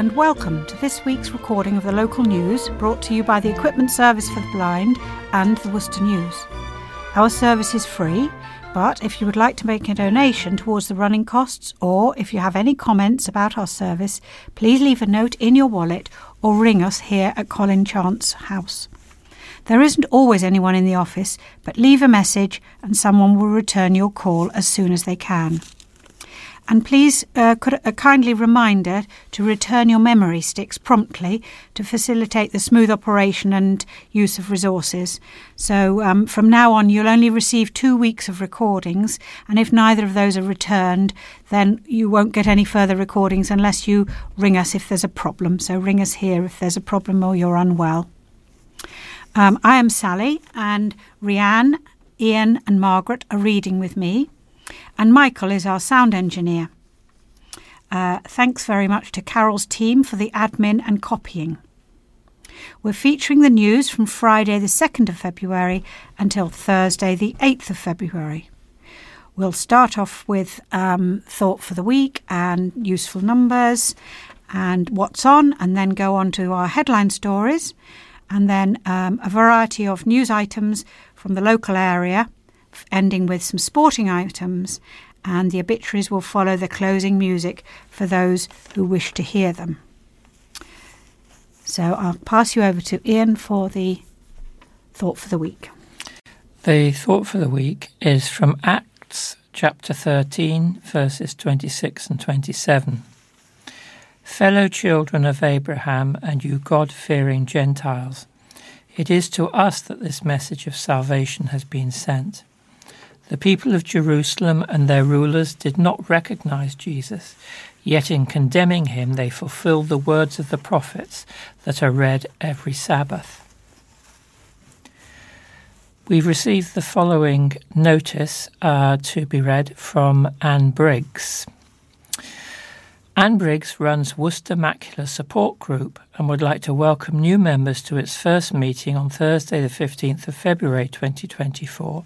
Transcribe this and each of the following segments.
and welcome to this week's recording of the local news brought to you by the Equipment Service for the Blind and the Worcester News. Our service is free, but if you would like to make a donation towards the running costs or if you have any comments about our service, please leave a note in your wallet or ring us here at Colin Chance House. There isn't always anyone in the office, but leave a message and someone will return your call as soon as they can. And please, uh, could a kindly reminder to return your memory sticks promptly to facilitate the smooth operation and use of resources. So um, from now on, you'll only receive two weeks of recordings, and if neither of those are returned, then you won't get any further recordings unless you ring us if there's a problem. So ring us here if there's a problem or you're unwell. Um, I am Sally, and Rianne, Ian, and Margaret are reading with me and Michael is our sound engineer. Uh, thanks very much to Carol's team for the admin and copying. We're featuring the news from Friday, the 2nd of February, until Thursday, the 8th of February. We'll start off with um, Thought for the Week and useful numbers and what's on, and then go on to our headline stories, and then um, a variety of news items from the local area ending with some sporting items, and the obituaries will follow the closing music for those who wish to hear them. So I'll pass you over to Ian for the thought for the week. The thought for the week is from Acts chapter 13, verses 26 and 27. Fellow children of Abraham and you God fearing Gentiles, it is to us that this message of salvation has been sent. The people of Jerusalem and their rulers did not recognize Jesus, yet in condemning him they fulfilled the words of the prophets that are read every Sabbath. We've received the following notice uh, to be read from Anne Briggs. Anne Briggs runs Worcester Macular Support Group and would like to welcome new members to its first meeting on Thursday, the 15th of February 2024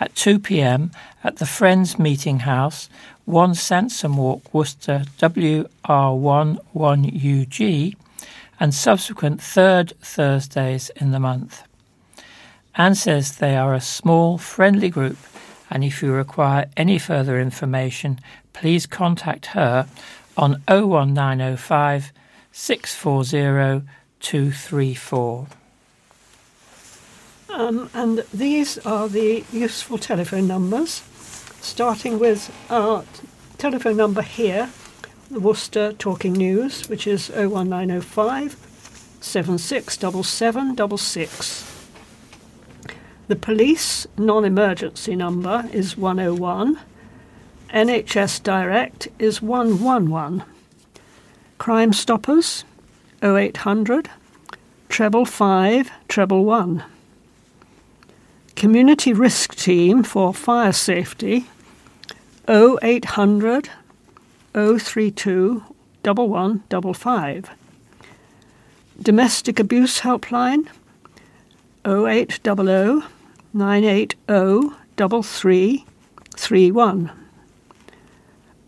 at 2 pm at the Friends Meeting House, 1 Sansome Walk, Worcester, WR11UG, and subsequent third Thursdays in the month. Anne says they are a small, friendly group, and if you require any further information, please contact her on 01905 640 234. Um, and these are the useful telephone numbers, starting with our telephone number here, the Worcester Talking News, which is 01905 767766. The police non emergency number is 101 NHS Direct is 111. Crime Stoppers 0800 treble 5 treble 1. Community Risk Team for Fire Safety 0800 032 1155. Domestic Abuse Helpline 0800 980 3331.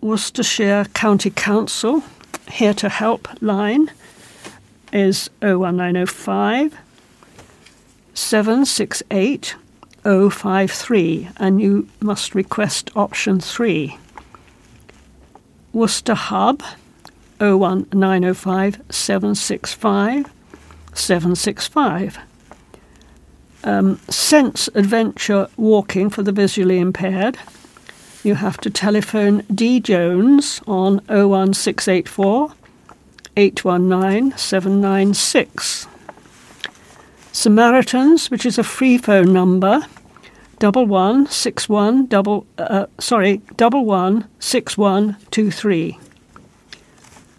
Worcestershire County Council here to help line is 01905 768 053 and you must request option 3. Worcester Hub 01905 765 765. Um, Sense Adventure Walking for the visually impaired you have to telephone D Jones on 01684 819 796. Samaritans, which is a free phone number, double one six one double uh, sorry double one six one two three.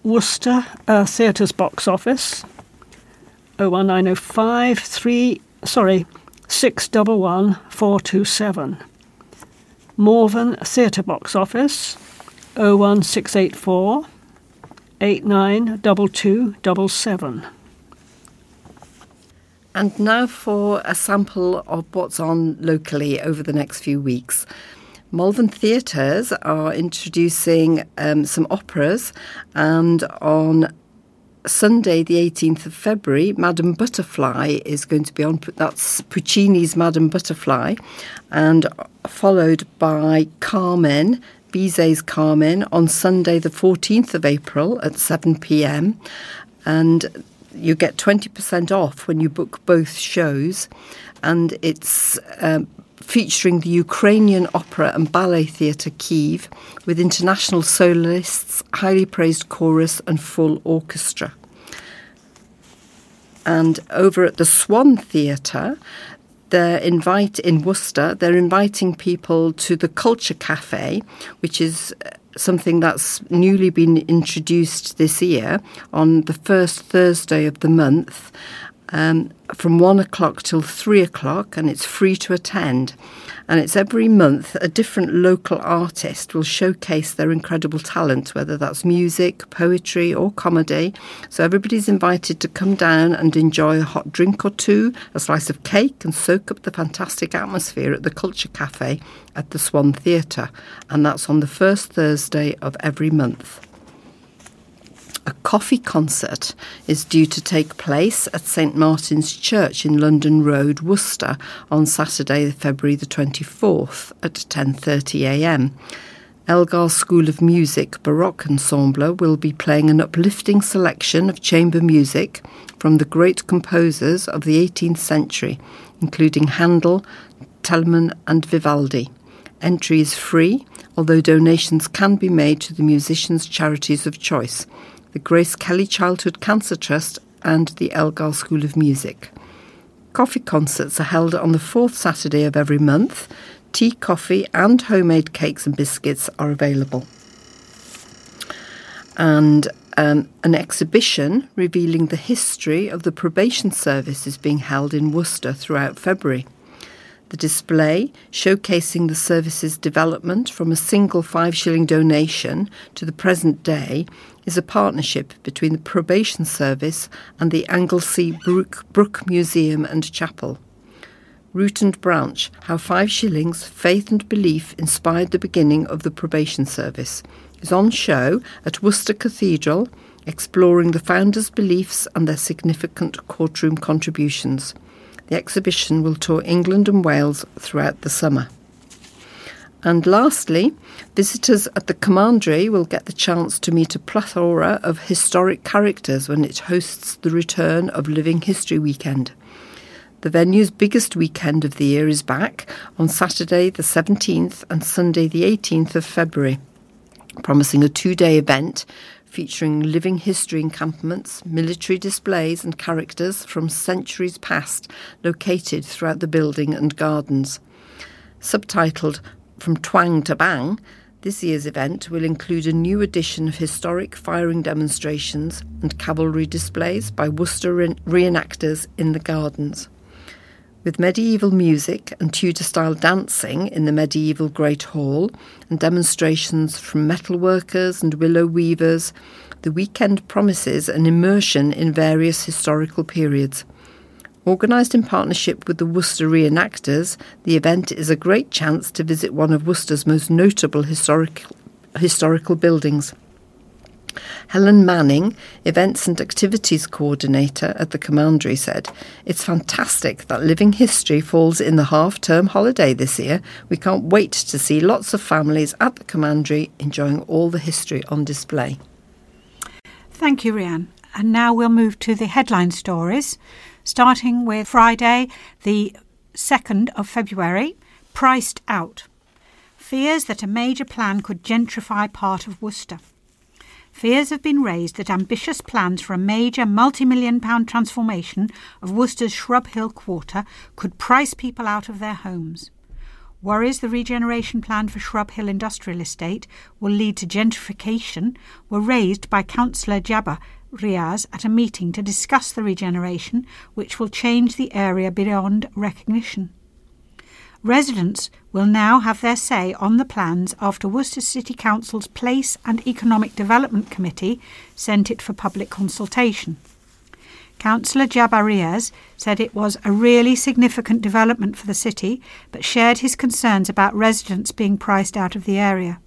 Worcester uh, Theatres box office. 01905 3 sorry six double one four two seven. Malvern Theatre Box Office 01684 892277. And now for a sample of what's on locally over the next few weeks. Malvern Theatres are introducing um, some operas, and on Sunday, the 18th of February, Madame Butterfly is going to be on. That's Puccini's Madame Butterfly, and followed by Carmen, Bizet's Carmen, on Sunday, the 14th of April at 7 pm. And you get 20% off when you book both shows. And it's um, featuring the Ukrainian Opera and Ballet Theatre Kiev with international soloists, highly praised chorus, and full orchestra. And over at the Swan Theatre, they're invite in Worcester. They're inviting people to the Culture Cafe, which is uh, something that's newly been introduced this year on the first Thursday of the month, um, from one o'clock till three o'clock, and it's free to attend. And it's every month a different local artist will showcase their incredible talent, whether that's music, poetry, or comedy. So everybody's invited to come down and enjoy a hot drink or two, a slice of cake, and soak up the fantastic atmosphere at the Culture Cafe at the Swan Theatre. And that's on the first Thursday of every month a coffee concert is due to take place at St Martin's Church in London Road, Worcester, on Saturday, February the 24th at 10:30 a.m. Elgar School of Music Baroque Ensemble will be playing an uplifting selection of chamber music from the great composers of the 18th century, including Handel, Telemann, and Vivaldi. Entry is free, although donations can be made to the musicians' charities of choice the Grace Kelly Childhood Cancer Trust, and the Elgar School of Music. Coffee concerts are held on the fourth Saturday of every month. Tea, coffee, and homemade cakes and biscuits are available. And um, an exhibition revealing the history of the probation service is being held in Worcester throughout February. The display, showcasing the service's development from a single five shilling donation to the present day, is a partnership between the Probation Service and the Anglesey Brook, Brook Museum and Chapel. Root and Branch How Five Shillings, Faith and Belief Inspired the Beginning of the Probation Service is on show at Worcester Cathedral, exploring the founders' beliefs and their significant courtroom contributions. The exhibition will tour England and Wales throughout the summer. And lastly, visitors at the Commandery will get the chance to meet a plethora of historic characters when it hosts the return of Living History Weekend. The venue's biggest weekend of the year is back on Saturday the 17th and Sunday the 18th of February, promising a two day event featuring living history encampments, military displays, and characters from centuries past located throughout the building and gardens. Subtitled From Twang to Bang, this year's event will include a new edition of historic firing demonstrations and cavalry displays by Worcester re- reenactors in the gardens. With medieval music and Tudor style dancing in the medieval Great Hall and demonstrations from metalworkers and willow weavers, the weekend promises an immersion in various historical periods. Organised in partnership with the Worcester Reenactors, the event is a great chance to visit one of Worcester's most notable historical, historical buildings. Helen Manning, Events and Activities Coordinator at the Commandery, said, It's fantastic that Living History falls in the half term holiday this year. We can't wait to see lots of families at the Commandery enjoying all the history on display. Thank you, Rianne. And now we'll move to the headline stories, starting with Friday, the 2nd of February, Priced Out. Fears that a major plan could gentrify part of Worcester fears have been raised that ambitious plans for a major multi million pound transformation of Worcester's Shrub Hill quarter could price people out of their homes. Worries the regeneration plan for Shrub Hill Industrial Estate will lead to gentrification were raised by Councillor Jabba Riaz at a meeting to discuss the regeneration, which will change the area beyond recognition. Residents will now have their say on the plans after Worcester City Council's Place and Economic Development Committee sent it for public consultation. Councillor Jabba Riaz said it was a really significant development for the city, but shared his concerns about residents being priced out of the area.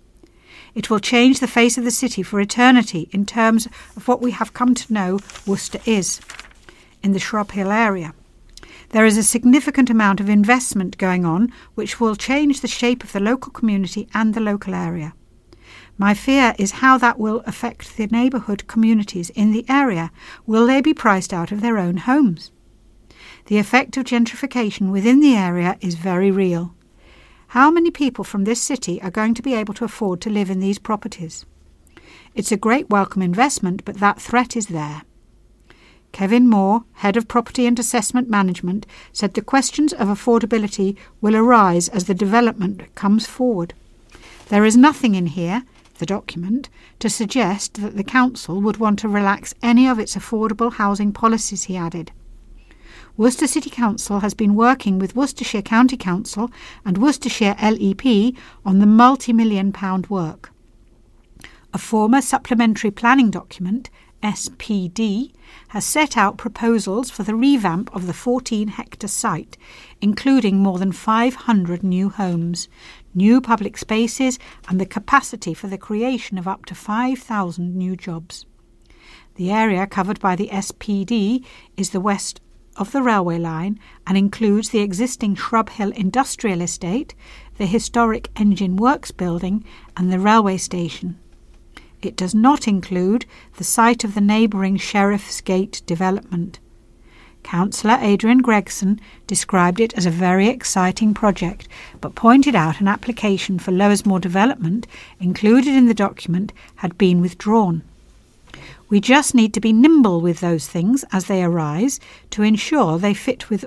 It will change the face of the city for eternity in terms of what we have come to know Worcester is in the Shrub Hill area. There is a significant amount of investment going on which will change the shape of the local community and the local area. My fear is how that will affect the neighbourhood communities in the area. Will they be priced out of their own homes? The effect of gentrification within the area is very real. How many people from this city are going to be able to afford to live in these properties? It's a great welcome investment, but that threat is there. Kevin Moore, Head of Property and Assessment Management, said the questions of affordability will arise as the development comes forward. There is nothing in here, the document, to suggest that the Council would want to relax any of its affordable housing policies, he added. Worcester City Council has been working with Worcestershire County Council and Worcestershire LEP on the multi million pound work. A former supplementary planning document, SPD, has set out proposals for the revamp of the 14 hectare site, including more than 500 new homes, new public spaces, and the capacity for the creation of up to 5,000 new jobs. The area covered by the SPD is the west of the railway line and includes the existing Shrub Hill Industrial Estate, the historic Engine Works building, and the railway station. It does not include the site of the neighbouring Sheriff's Gate development. Councillor Adrian Gregson described it as a very exciting project, but pointed out an application for Lowersmoor development included in the document had been withdrawn. We just need to be nimble with those things as they arise to ensure they fit with,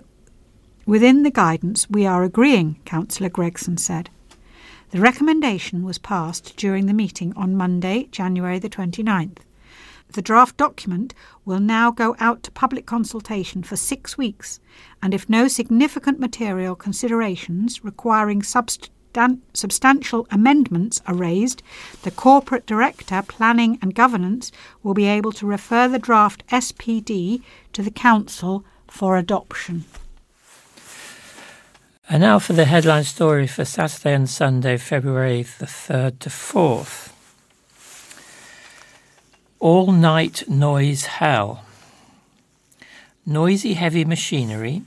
within the guidance we are agreeing, Councillor Gregson said. The recommendation was passed during the meeting on Monday, January the 29th. The draft document will now go out to public consultation for six weeks, and if no significant material considerations requiring subst- substantial amendments are raised, the Corporate Director, Planning and Governance will be able to refer the draft SPD to the Council for adoption. And now for the headline story for Saturday and Sunday, February the 3rd to 4th. All night noise hell. Noisy heavy machinery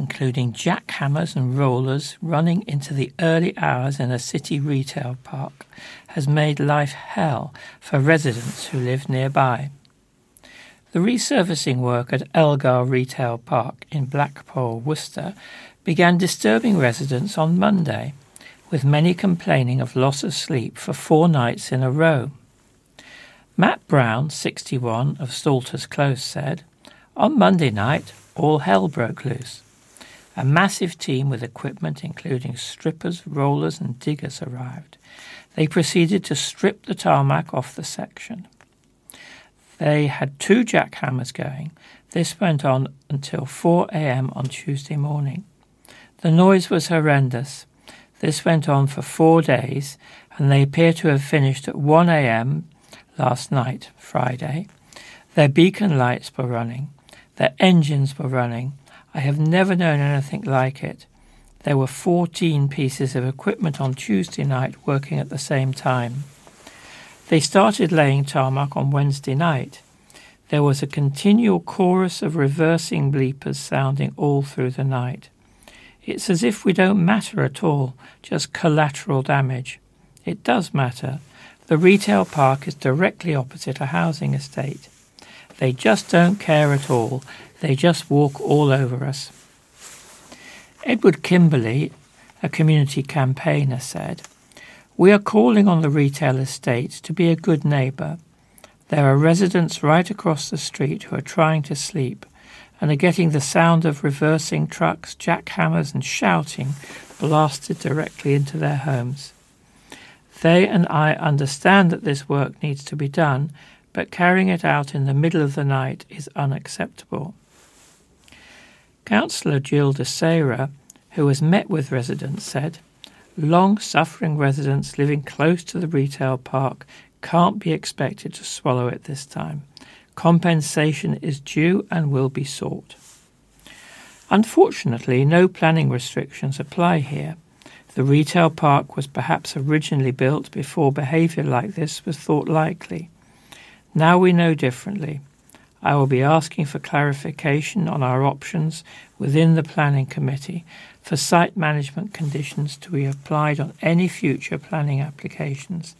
including jackhammers and rollers running into the early hours in a city retail park, has made life hell for residents who live nearby. The resurfacing work at Elgar Retail Park in Blackpole, Worcester, began disturbing residents on Monday, with many complaining of loss of sleep for four nights in a row. Matt Brown, 61, of Salters Close, said, On Monday night, all hell broke loose. A massive team with equipment including strippers, rollers, and diggers arrived. They proceeded to strip the tarmac off the section. They had two jackhammers going. This went on until 4 a.m. on Tuesday morning. The noise was horrendous. This went on for four days, and they appear to have finished at 1 a.m. last night, Friday. Their beacon lights were running, their engines were running, I have never known anything like it. There were 14 pieces of equipment on Tuesday night working at the same time. They started laying tarmac on Wednesday night. There was a continual chorus of reversing bleepers sounding all through the night. It's as if we don't matter at all, just collateral damage. It does matter. The retail park is directly opposite a housing estate. They just don't care at all. They just walk all over us. Edward Kimberley, a community campaigner, said, We are calling on the retail estate to be a good neighbour. There are residents right across the street who are trying to sleep and are getting the sound of reversing trucks, jackhammers, and shouting blasted directly into their homes. They and I understand that this work needs to be done, but carrying it out in the middle of the night is unacceptable. Councillor Jill Desayrah, who has met with residents, said, Long suffering residents living close to the retail park can't be expected to swallow it this time. Compensation is due and will be sought. Unfortunately, no planning restrictions apply here. The retail park was perhaps originally built before behaviour like this was thought likely. Now we know differently. I will be asking for clarification on our options within the Planning Committee for site management conditions to be applied on any future planning applications.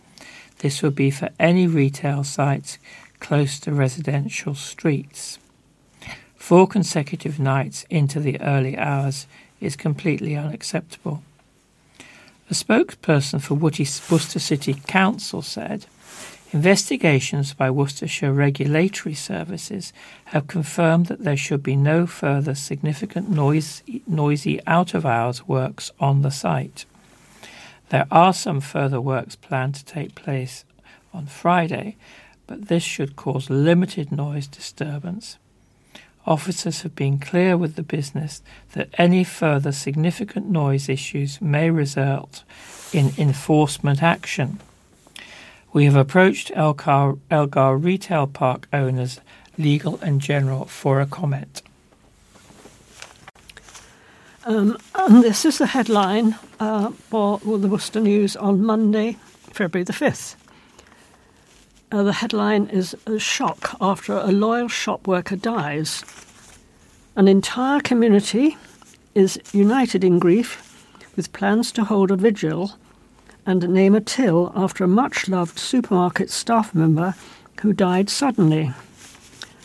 This will be for any retail sites close to residential streets. Four consecutive nights into the early hours is completely unacceptable. A spokesperson for Worcester City Council said, Investigations by Worcestershire Regulatory Services have confirmed that there should be no further significant noise, noisy out of hours works on the site. There are some further works planned to take place on Friday, but this should cause limited noise disturbance. Officers have been clear with the business that any further significant noise issues may result in enforcement action. We have approached Elgar, Elgar Retail Park owners, legal and general, for a comment. Um, and this is the headline uh, for the Worcester News on Monday, February the 5th. Uh, the headline is a shock after a loyal shop worker dies. An entire community is united in grief with plans to hold a vigil and name a till after a much loved supermarket staff member who died suddenly.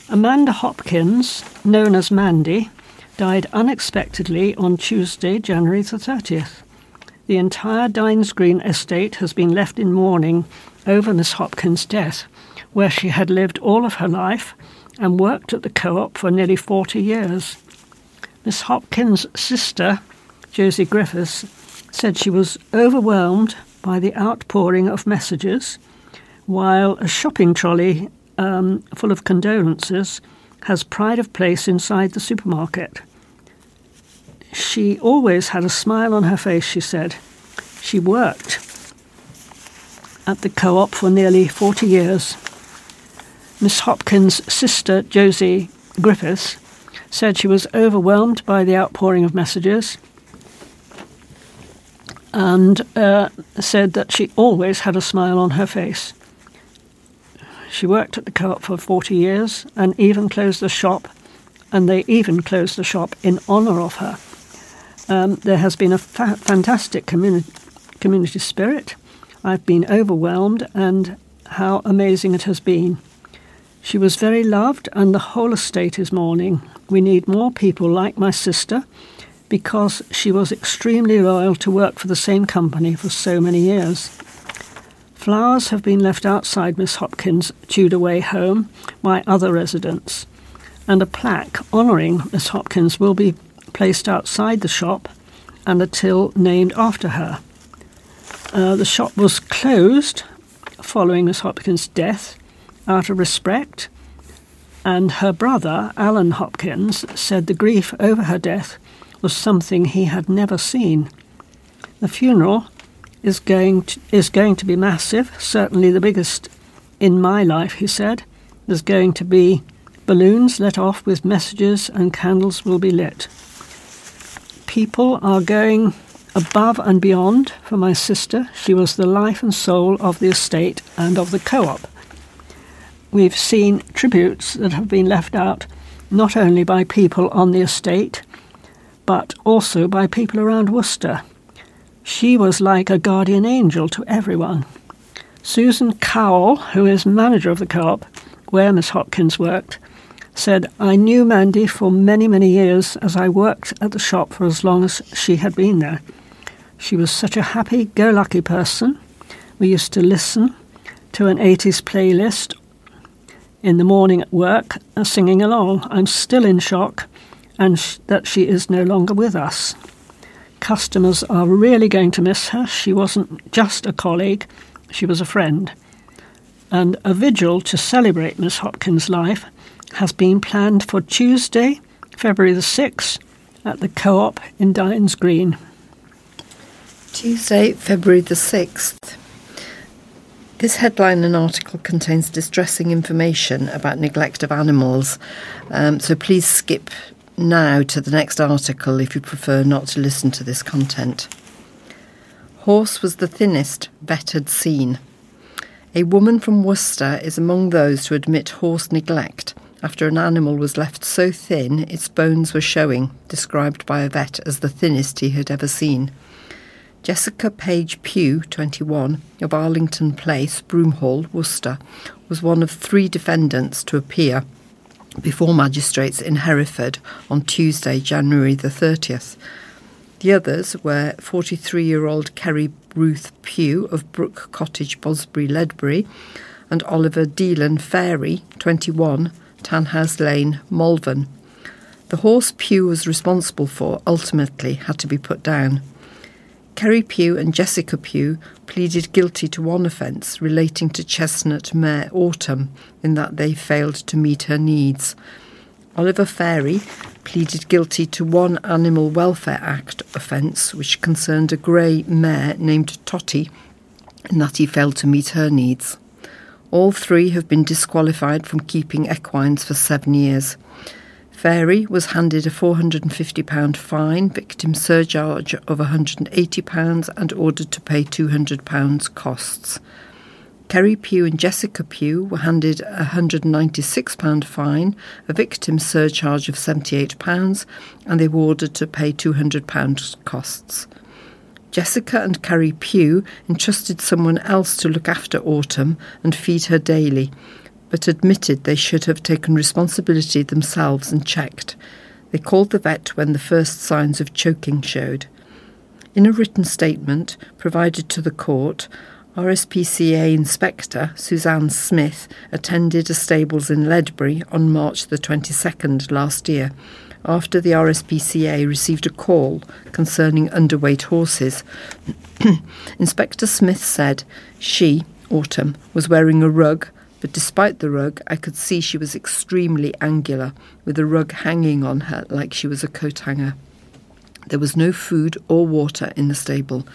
Amanda Hopkins, known as Mandy, died unexpectedly on Tuesday, January the 30th. The entire Dines Green estate has been left in mourning over Miss Hopkins' death, where she had lived all of her life and worked at the co op for nearly 40 years. Miss Hopkins' sister, Josie Griffiths, said she was overwhelmed by the outpouring of messages, while a shopping trolley um, full of condolences has pride of place inside the supermarket. She always had a smile on her face, she said. She worked at the co op for nearly 40 years. Miss Hopkins' sister, Josie Griffiths, said she was overwhelmed by the outpouring of messages and uh, said that she always had a smile on her face. She worked at the co op for 40 years and even closed the shop, and they even closed the shop in honour of her. Um, there has been a fa- fantastic communi- community spirit. I've been overwhelmed, and how amazing it has been. She was very loved, and the whole estate is mourning. We need more people like my sister because she was extremely loyal to work for the same company for so many years. Flowers have been left outside Miss Hopkins' Tudor Way home by other residents, and a plaque honouring Miss Hopkins will be placed outside the shop and a till named after her. Uh, the shop was closed following Miss Hopkins' death out of respect, and her brother, Alan Hopkins, said the grief over her death was something he had never seen. The funeral is going to, is going to be massive, certainly the biggest in my life, he said. There's going to be balloons let off with messages and candles will be lit. People are going above and beyond for my sister. She was the life and soul of the estate and of the co op. We've seen tributes that have been left out not only by people on the estate, but also by people around Worcester. She was like a guardian angel to everyone. Susan Cowell, who is manager of the co where Miss Hopkins worked, said, I knew Mandy for many, many years as I worked at the shop for as long as she had been there. She was such a happy go lucky person. We used to listen to an 80s playlist in the morning at work, singing along. I'm still in shock and sh- that she is no longer with us. Customers are really going to miss her. She wasn't just a colleague, she was a friend. And a vigil to celebrate Miss Hopkins' life has been planned for Tuesday, February the 6th, at the Co op in Dines Green. Tuesday, February the 6th. This headline and article contains distressing information about neglect of animals, um, so please skip now to the next article if you prefer not to listen to this content. Horse was the thinnest vet had seen. A woman from Worcester is among those to admit horse neglect after an animal was left so thin its bones were showing, described by a vet as the thinnest he had ever seen. Jessica Page Pugh, 21, of Arlington Place, Broomhall, Worcester, was one of three defendants to appear before magistrates in Hereford on Tuesday, January the 30th. The others were 43 year old Kerry Ruth Pugh of Brook Cottage, Bosbury, Ledbury, and Oliver Deelan Ferry, 21, Tanhouse Lane, Malvern. The horse Pugh was responsible for ultimately had to be put down. Kerry Pugh and Jessica Pugh pleaded guilty to one offence relating to chestnut mare Autumn in that they failed to meet her needs. Oliver Ferry pleaded guilty to one Animal Welfare Act offence which concerned a grey mare named Totty in that he failed to meet her needs. All three have been disqualified from keeping equines for seven years. Fairy was handed a £450 fine, victim surcharge of £180, and ordered to pay £200 costs. Kerry Pugh and Jessica Pugh were handed a £196 fine, a victim surcharge of £78, and they were ordered to pay £200 costs. Jessica and Kerry Pugh entrusted someone else to look after Autumn and feed her daily, but admitted they should have taken responsibility themselves and checked. They called the vet when the first signs of choking showed. In a written statement provided to the court, RSPCA Inspector Suzanne Smith attended a stables in Ledbury on March the 22nd last year after the RSPCA received a call concerning underweight horses. Inspector Smith said she, Autumn, was wearing a rug, but despite the rug, I could see she was extremely angular, with the rug hanging on her like she was a coat hanger. There was no food or water in the stable.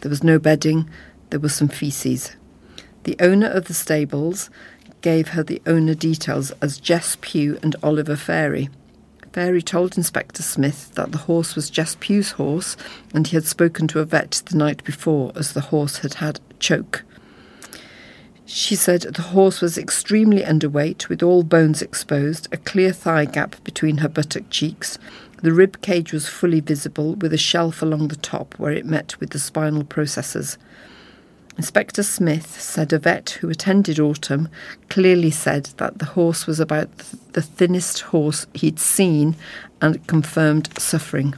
There was no bedding. There was some feces. The owner of the stables gave her the owner details as Jess Pugh and Oliver Fairy. Fairy told Inspector Smith that the horse was Jess Pugh's horse and he had spoken to a vet the night before as the horse had had choke. She said the horse was extremely underweight with all bones exposed, a clear thigh gap between her buttock cheeks. The rib cage was fully visible with a shelf along the top where it met with the spinal processes. Inspector Smith said a vet who attended Autumn clearly said that the horse was about the thinnest horse he'd seen and confirmed suffering.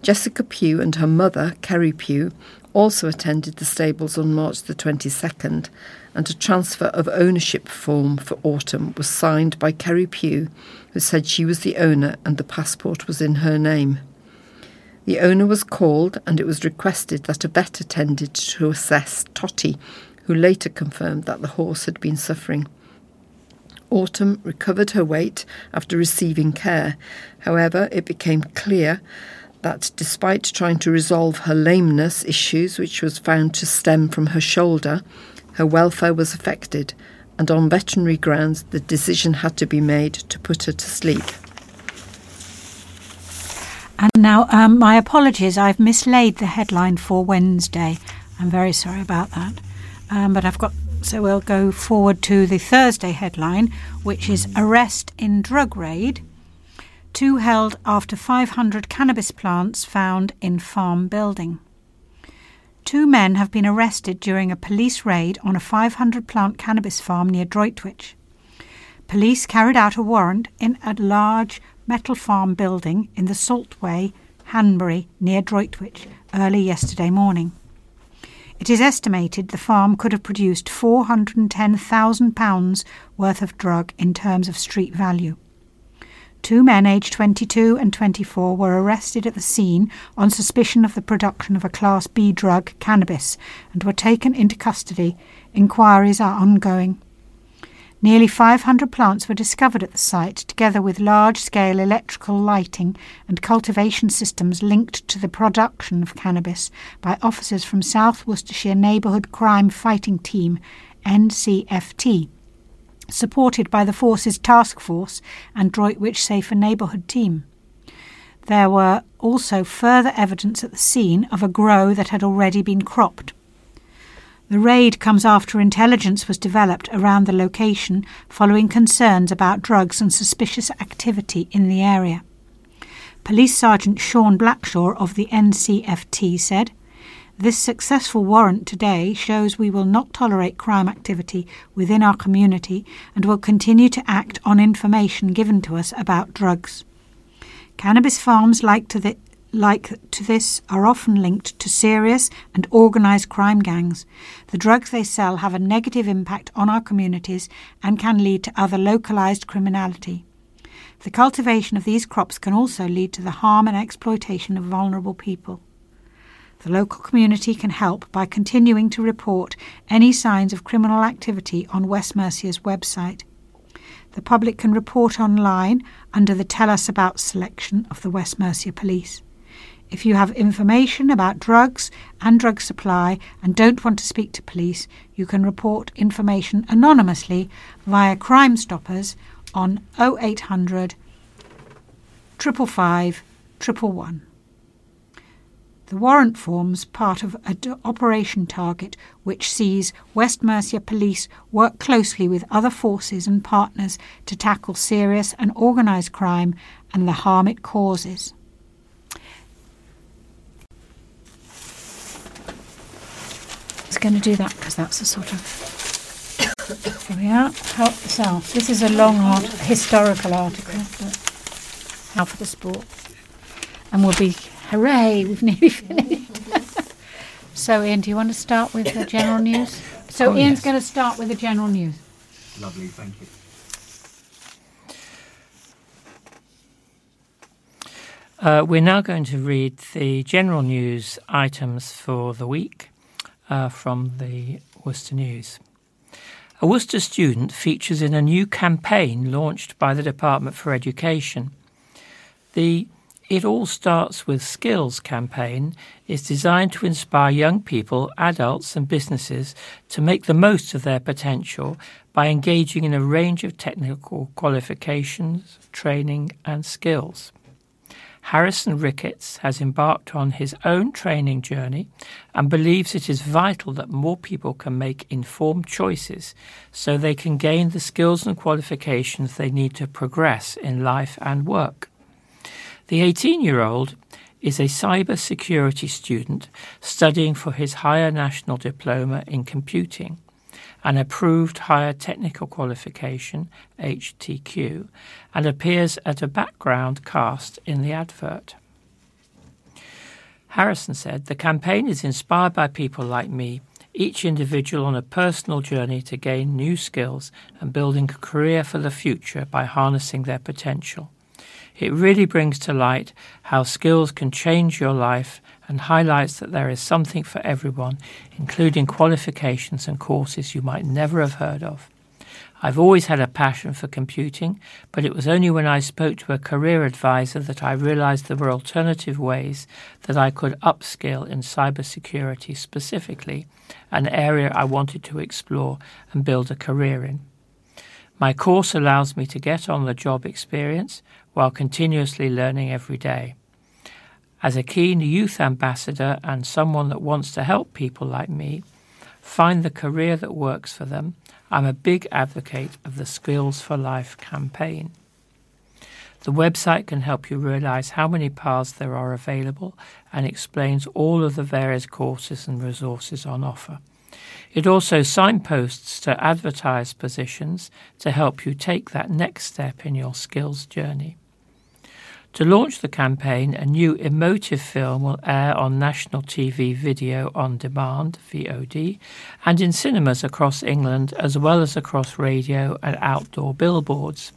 Jessica Pugh and her mother, Kerry Pugh, also attended the stables on March the 22nd, and a transfer of ownership form for Autumn was signed by Kerry Pugh, who said she was the owner and the passport was in her name. The owner was called and it was requested that a vet attended to assess Totty, who later confirmed that the horse had been suffering. Autumn recovered her weight after receiving care. However, it became clear that despite trying to resolve her lameness issues, which was found to stem from her shoulder, her welfare was affected, and on veterinary grounds, the decision had to be made to put her to sleep. And now, um, my apologies, I've mislaid the headline for Wednesday. I'm very sorry about that. Um, but I've got, so we'll go forward to the Thursday headline, which is Arrest in Drug Raid. Two held after 500 cannabis plants found in farm building. Two men have been arrested during a police raid on a 500 plant cannabis farm near Droitwich. Police carried out a warrant in a large Metal Farm building in the Saltway, Hanbury, near Droitwich, early yesterday morning. It is estimated the farm could have produced £410,000 worth of drug in terms of street value. Two men aged 22 and 24 were arrested at the scene on suspicion of the production of a Class B drug, cannabis, and were taken into custody. Inquiries are ongoing. Nearly 500 plants were discovered at the site, together with large scale electrical lighting and cultivation systems linked to the production of cannabis by officers from South Worcestershire Neighbourhood Crime Fighting Team, NCFT, supported by the Force's Task Force and Droitwich Safer Neighbourhood Team. There were also further evidence at the scene of a grow that had already been cropped. The raid comes after intelligence was developed around the location following concerns about drugs and suspicious activity in the area. Police Sergeant Sean Blackshaw of the NCFT said, This successful warrant today shows we will not tolerate crime activity within our community and will continue to act on information given to us about drugs. Cannabis farms like to, the, like to this are often linked to serious and organised crime gangs. The drugs they sell have a negative impact on our communities and can lead to other localised criminality. The cultivation of these crops can also lead to the harm and exploitation of vulnerable people. The local community can help by continuing to report any signs of criminal activity on West Mercia's website. The public can report online under the Tell Us About selection of the West Mercia Police. If you have information about drugs and drug supply and don't want to speak to police, you can report information anonymously via Crime Stoppers on 0800 555 111. The warrant forms part of an Operation Target which sees West Mercia Police work closely with other forces and partners to tackle serious and organised crime and the harm it causes. It's going to do that because that's a sort of. Here we are. Help yourself. This is a long art- historical article. But for the sport. And we'll be, hooray, we've nearly finished. so, Ian, do you want to start with the general news? So, Oh, Ian's yes. going to start with the general news. Lovely, thank you. Uh, we're now going to read the general news items for the week uh, from the Worcester News. A Worcester student features in a new campaign launched by the Department for Education. The It All Starts with Skills campaign is designed to inspire young people, adults, and businesses to make the most of their potential by engaging in a range of technical qualifications, training, and skills. Harrison Ricketts has embarked on his own training journey and believes it is vital that more people can make informed choices so they can gain the skills and qualifications they need to progress in life and work. The 18 year old is a cyber security student studying for his higher national diploma in computing, an approved higher technical qualification, HTQ, and appears at a background cast in the advert. Harrison said, The campaign is inspired by people like me, each individual on a personal journey to gain new skills and building a career for the future by harnessing their potential. It really brings to light how skills can change your life and highlights that there is something for everyone, including qualifications and courses you might never have heard of. I've always had a passion for computing, but it was only when I spoke to a career advisor that I realized there were alternative ways that I could upskill in cybersecurity specifically, an area I wanted to explore and build a career in. My course allows me to get on the job experience while continuously learning every day. As a keen youth ambassador and someone that wants to help people like me find the career that works for them, I'm a big advocate of the Skills for Life campaign. The website can help you realize how many paths there are available and explains all of the various courses and resources on offer. It also signposts to advertised positions to help you take that next step in your skills journey. To launch the campaign, a new emotive film will air on national TV video on demand, VOD, and in cinemas across England, as well as across radio and outdoor billboards.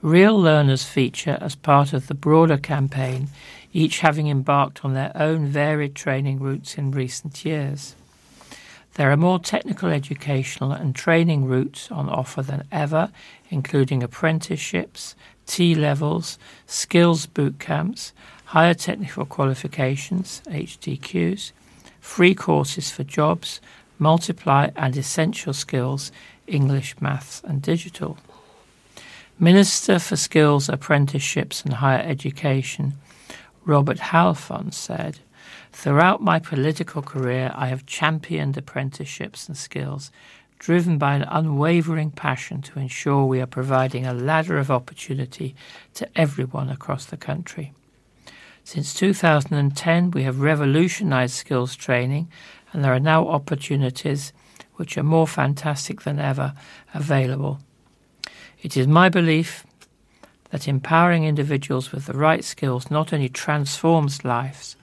Real learners feature as part of the broader campaign, each having embarked on their own varied training routes in recent years. There are more technical educational and training routes on offer than ever, including apprenticeships, T levels, skills boot camps, higher technical qualifications, HTQs, free courses for jobs, multiply and essential skills, English, maths, and digital. Minister for Skills, Apprenticeships and Higher Education, Robert Halfon, said, Throughout my political career, I have championed apprenticeships and skills, driven by an unwavering passion to ensure we are providing a ladder of opportunity to everyone across the country. Since 2010, we have revolutionized skills training, and there are now opportunities which are more fantastic than ever available. It is my belief that empowering individuals with the right skills not only transforms lives,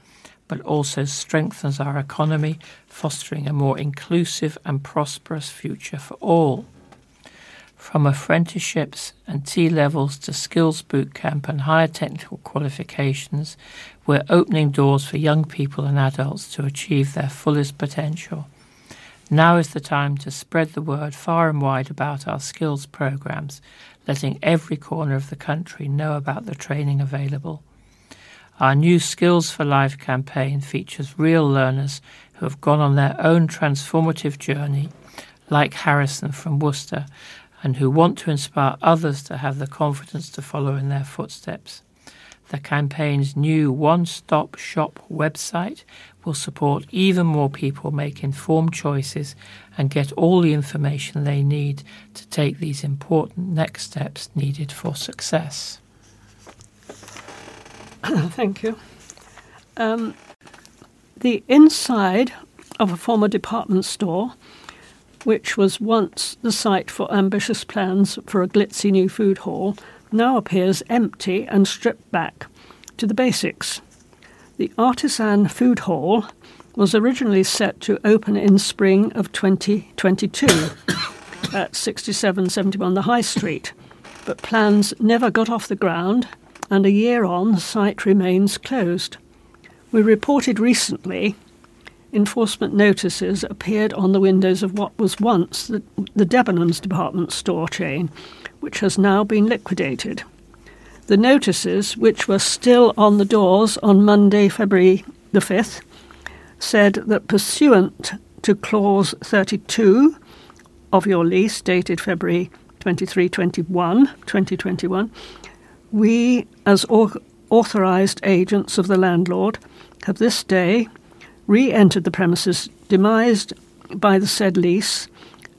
but also strengthens our economy, fostering a more inclusive and prosperous future for all. From apprenticeships and T levels to skills bootcamp and higher technical qualifications, we're opening doors for young people and adults to achieve their fullest potential. Now is the time to spread the word far and wide about our skills programs, letting every corner of the country know about the training available. Our new Skills for Life campaign features real learners who have gone on their own transformative journey, like Harrison from Worcester, and who want to inspire others to have the confidence to follow in their footsteps. The campaign's new one stop shop website will support even more people make informed choices and get all the information they need to take these important next steps needed for success. Thank you. Um, the inside of a former department store, which was once the site for ambitious plans for a glitzy new food hall, now appears empty and stripped back to the basics. The Artisan Food Hall was originally set to open in spring of 2022 at 6771 The High Street, but plans never got off the ground and a year on, the site remains closed. We reported recently enforcement notices appeared on the windows of what was once the, the Debenhams department store chain, which has now been liquidated. The notices, which were still on the doors on Monday, February the 5th, said that pursuant to Clause 32 of your lease, dated February 23, 21, 2021, we, as authorised agents of the landlord, have this day re entered the premises demised by the said lease,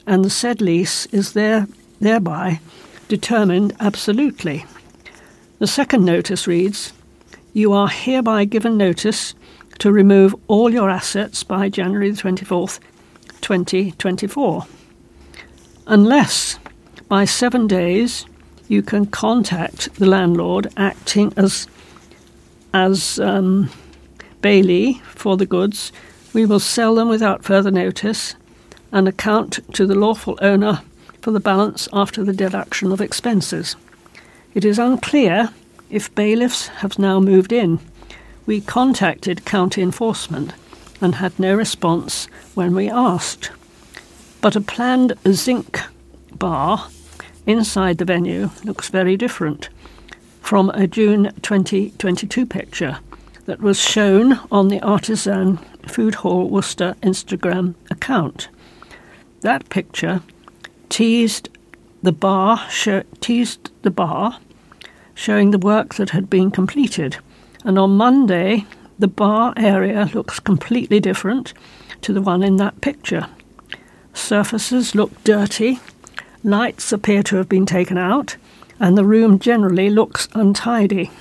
and the said lease is there, thereby determined absolutely. The second notice reads You are hereby given notice to remove all your assets by January the 24th, 2024, unless by seven days you can contact the landlord acting as as um, bailee for the goods. We will sell them without further notice and account to the lawful owner for the balance after the deduction of expenses. It is unclear if bailiffs have now moved in. We contacted county enforcement and had no response when we asked. But a planned zinc bar inside the venue looks very different from a June 2022 picture that was shown on the Artisan Food Hall Worcester Instagram account. That picture teased the bar teased the bar showing the work that had been completed and on Monday the bar area looks completely different to the one in that picture. Surfaces look dirty Lights appear to have been taken out, and the room generally looks untidy.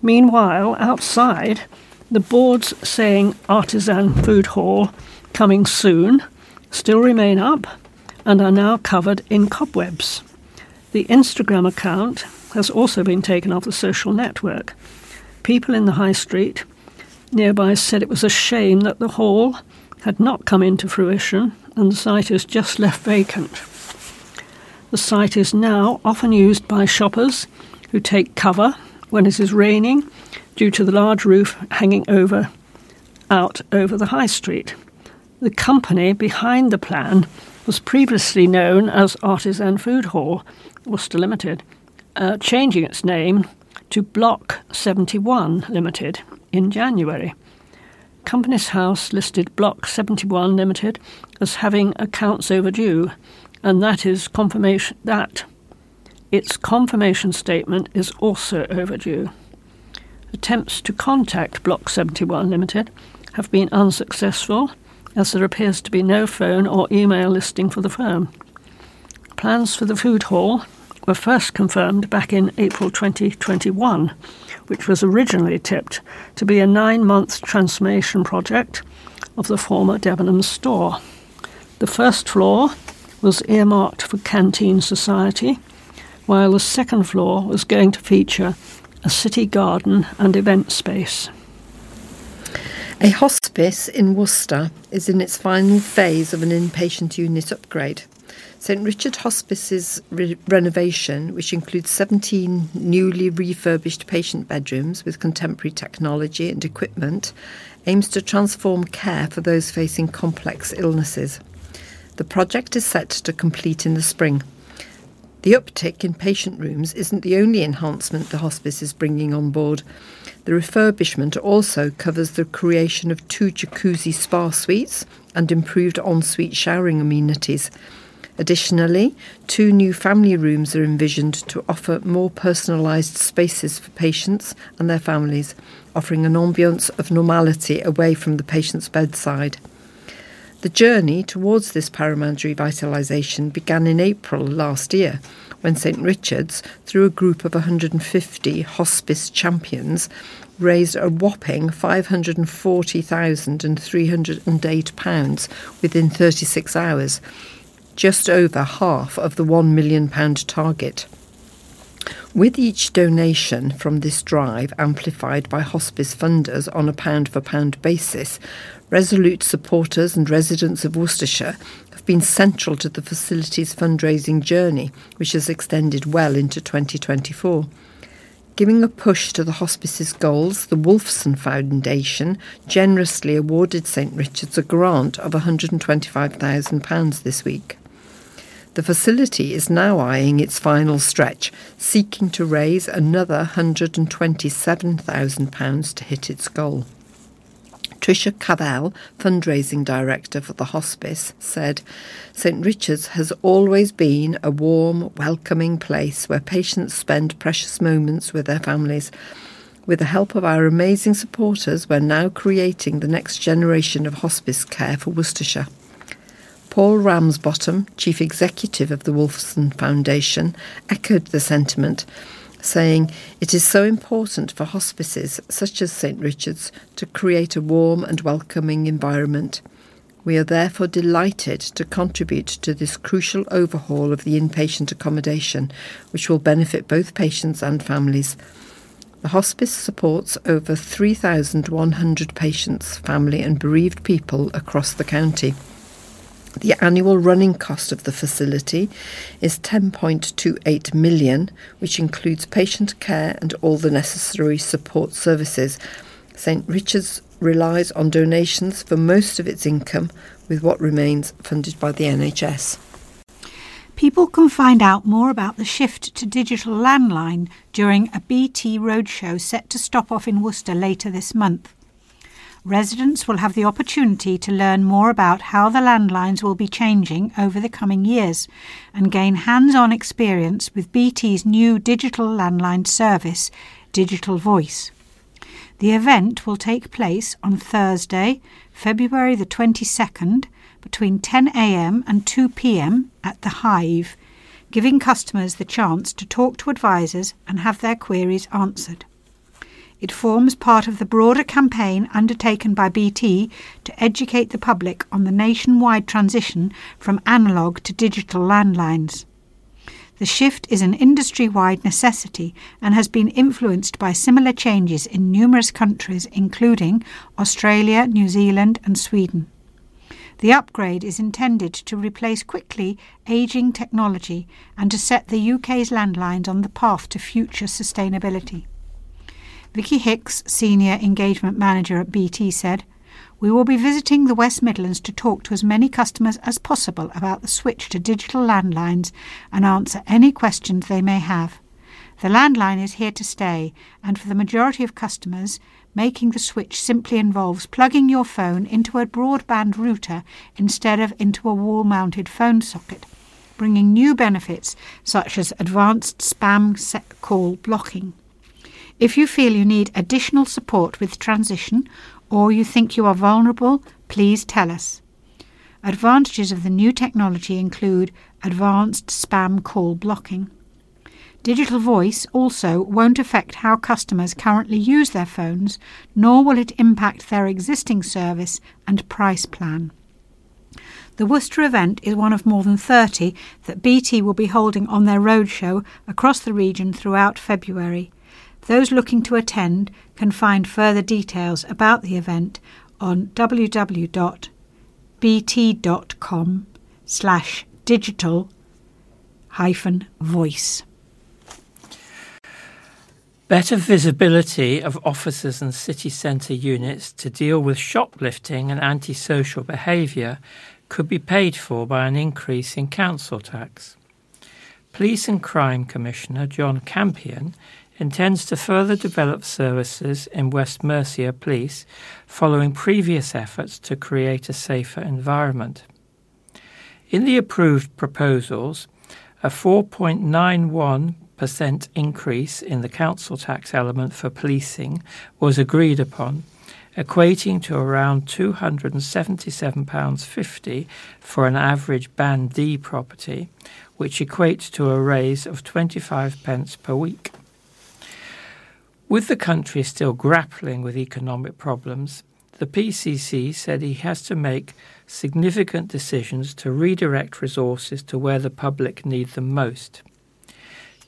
Meanwhile, outside, the boards saying Artisan Food Hall coming soon still remain up and are now covered in cobwebs. The Instagram account has also been taken off the social network. People in the high street nearby said it was a shame that the hall had not come into fruition and the site is just left vacant. The site is now often used by shoppers who take cover when it is raining due to the large roof hanging over out over the high street. The company behind the plan was previously known as Artisan Food Hall, Worcester Limited, uh, changing its name to Block 71 Limited in January. Companies House listed Block 71 Limited as having accounts overdue and that is confirmation that its confirmation statement is also overdue. Attempts to contact Block 71 Limited have been unsuccessful, as there appears to be no phone or email listing for the firm. Plans for the food hall were first confirmed back in April 2021, which was originally tipped to be a nine month transformation project of the former Debenhams store. The first floor was earmarked for Canteen Society, while the second floor was going to feature a city garden and event space. A hospice in Worcester is in its final phase of an inpatient unit upgrade. St Richard Hospice's re- renovation, which includes 17 newly refurbished patient bedrooms with contemporary technology and equipment, aims to transform care for those facing complex illnesses. The project is set to complete in the spring. The uptick in patient rooms isn't the only enhancement the hospice is bringing on board. The refurbishment also covers the creation of two jacuzzi spa suites and improved ensuite showering amenities. Additionally, two new family rooms are envisioned to offer more personalised spaces for patients and their families, offering an ambience of normality away from the patient's bedside. The journey towards this paramount revitalisation began in April last year when St Richard's, through a group of 150 hospice champions, raised a whopping £540,308 within 36 hours, just over half of the £1 million target. With each donation from this drive amplified by hospice funders on a pound for pound basis, Resolute supporters and residents of Worcestershire have been central to the facility's fundraising journey, which has extended well into 2024. Giving a push to the hospice's goals, the Wolfson Foundation generously awarded St Richard's a grant of £125,000 this week. The facility is now eyeing its final stretch, seeking to raise another £127,000 to hit its goal. Tricia Cavell, fundraising director for the hospice, said St Richard's has always been a warm, welcoming place where patients spend precious moments with their families. With the help of our amazing supporters, we're now creating the next generation of hospice care for Worcestershire. Paul Ramsbottom, Chief Executive of the Wolfson Foundation, echoed the sentiment saying it is so important for hospices such as St Richard's to create a warm and welcoming environment. We are therefore delighted to contribute to this crucial overhaul of the inpatient accommodation, which will benefit both patients and families. The hospice supports over 3,100 patients, family, and bereaved people across the county. The annual running cost of the facility is 10.28 million, which includes patient care and all the necessary support services. St Richard's relies on donations for most of its income, with what remains funded by the NHS. People can find out more about the shift to digital landline during a BT roadshow set to stop off in Worcester later this month residents will have the opportunity to learn more about how the landlines will be changing over the coming years and gain hands on experience with BT's new digital landline service, Digital Voice. The event will take place on Thursday, February the 22nd, between 10am and 2pm at the Hive, giving customers the chance to talk to advisors and have their queries answered. It forms part of the broader campaign undertaken by BT to educate the public on the nationwide transition from analogue to digital landlines. The shift is an industry wide necessity and has been influenced by similar changes in numerous countries, including Australia, New Zealand, and Sweden. The upgrade is intended to replace quickly ageing technology and to set the UK's landlines on the path to future sustainability. Vicky Hicks, Senior Engagement Manager at BT, said, We will be visiting the West Midlands to talk to as many customers as possible about the switch to digital landlines and answer any questions they may have. The landline is here to stay, and for the majority of customers, making the switch simply involves plugging your phone into a broadband router instead of into a wall mounted phone socket bringing new benefits such as advanced spam call blocking. If you feel you need additional support with transition or you think you are vulnerable, please tell us. Advantages of the new technology include advanced spam call blocking. Digital voice also won't affect how customers currently use their phones, nor will it impact their existing service and price plan. The Worcester event is one of more than 30 that BT will be holding on their roadshow across the region throughout February. Those looking to attend can find further details about the event on www.bt.com slash digital hyphen voice. Better visibility of officers and city centre units to deal with shoplifting and antisocial behaviour could be paid for by an increase in council tax. Police and Crime Commissioner John Campion intends to further develop services in West Mercia Police following previous efforts to create a safer environment. In the approved proposals, a 4.91 percent increase in the council tax element for policing was agreed upon, equating to around £277.50 for an average Band D property, which equates to a raise of 25 pence per week. With the country still grappling with economic problems, the PCC said he has to make significant decisions to redirect resources to where the public need them most.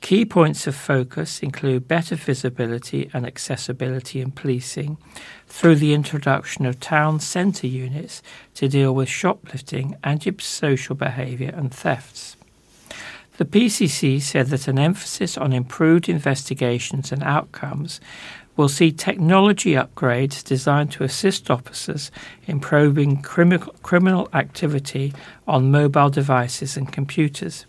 Key points of focus include better visibility and accessibility in policing through the introduction of town centre units to deal with shoplifting, antisocial behaviour, and thefts. The PCC said that an emphasis on improved investigations and outcomes will see technology upgrades designed to assist officers in probing criminal activity on mobile devices and computers.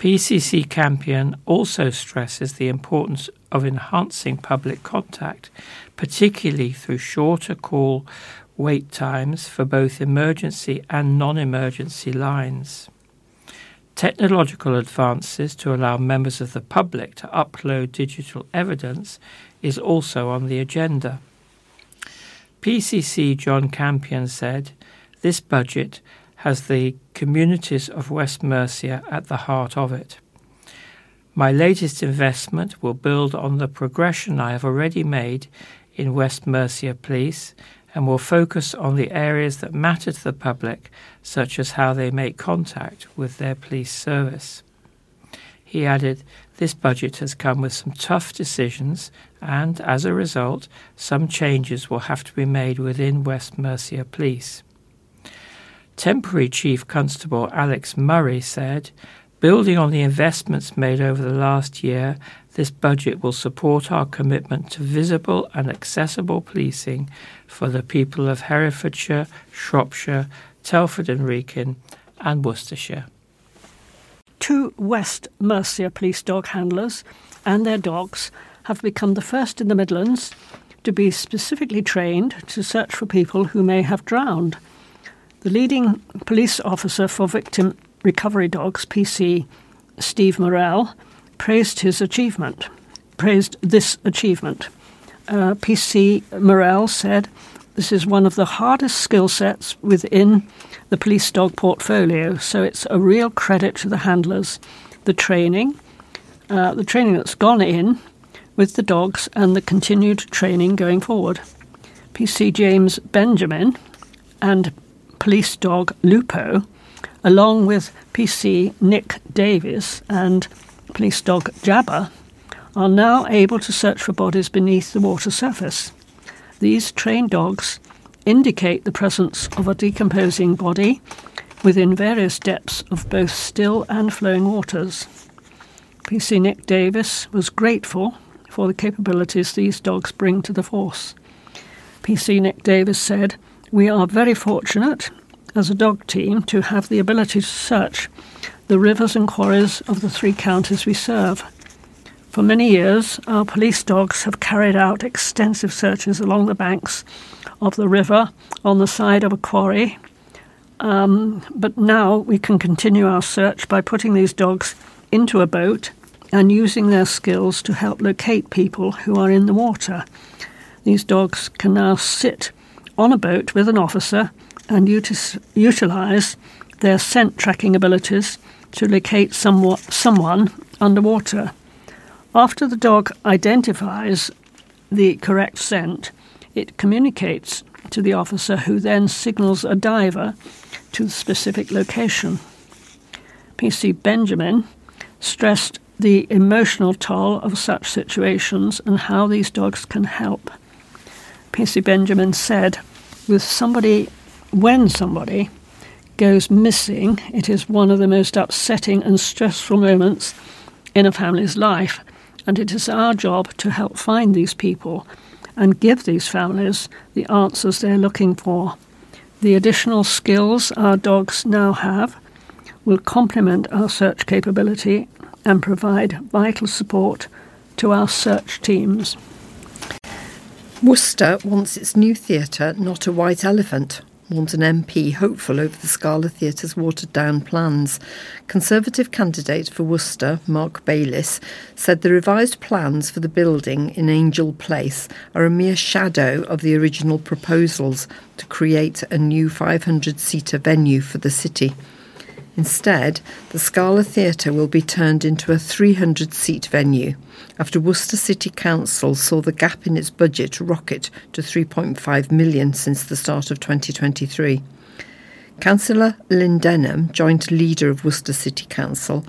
PCC Campion also stresses the importance of enhancing public contact, particularly through shorter call wait times for both emergency and non emergency lines. Technological advances to allow members of the public to upload digital evidence is also on the agenda. PCC John Campion said, This budget has the communities of West Mercia at the heart of it. My latest investment will build on the progression I have already made in West Mercia Police and will focus on the areas that matter to the public, such as how they make contact with their police service. He added, This budget has come with some tough decisions, and as a result, some changes will have to be made within West Mercia Police. Temporary Chief Constable Alex Murray said, Building on the investments made over the last year, this budget will support our commitment to visible and accessible policing for the people of Herefordshire, Shropshire, Telford and Wrekin, and Worcestershire. Two West Mercia police dog handlers and their dogs have become the first in the Midlands to be specifically trained to search for people who may have drowned. The leading police officer for victim recovery dogs, PC, Steve Morrell, praised his achievement, praised this achievement. Uh, PC Morrell said, This is one of the hardest skill sets within the police dog portfolio, so it's a real credit to the handlers. The training, uh, the training that's gone in with the dogs, and the continued training going forward. PC James Benjamin and police dog Lupo, along with PC Nick Davis and police dog Jabba, are now able to search for bodies beneath the water surface. These trained dogs indicate the presence of a decomposing body within various depths of both still and flowing waters. PC Nick Davis was grateful for the capabilities these dogs bring to the force. PC Nick Davis said, we are very fortunate as a dog team to have the ability to search the rivers and quarries of the three counties we serve. For many years, our police dogs have carried out extensive searches along the banks of the river, on the side of a quarry, Um, but now we can continue our search by putting these dogs into a boat and using their skills to help locate people who are in the water. These dogs can now sit on a boat with an officer and utilize their scent tracking abilities to locate somewhat, someone underwater. After the dog identifies the correct scent, it communicates to the officer who then signals a diver to the specific location. PC Benjamin stressed the emotional toll of such situations and how these dogs can help. PC Benjamin said, with somebody, when somebody goes missing, it is one of the most upsetting and stressful moments in a family's life, and it is our job to help find these people and give these families the answers they're looking for. The additional skills our dogs now have will complement our search capability and provide vital support to our search teams. Worcester wants its new theatre not a white elephant warns an MP hopeful over the Scala Theatre's watered down plans. Conservative candidate for Worcester, Marc Bayliss, said the revised plans for the building in Angel Place are a mere shadow of the original proposals to create a new 500 seater venue for the city. Instead, the Scala Theatre will be turned into a 300 seat venue after Worcester City Council saw the gap in its budget rocket to 3.5 million since the start of 2023. Councillor Lynn Denham, joint leader of Worcester City Council,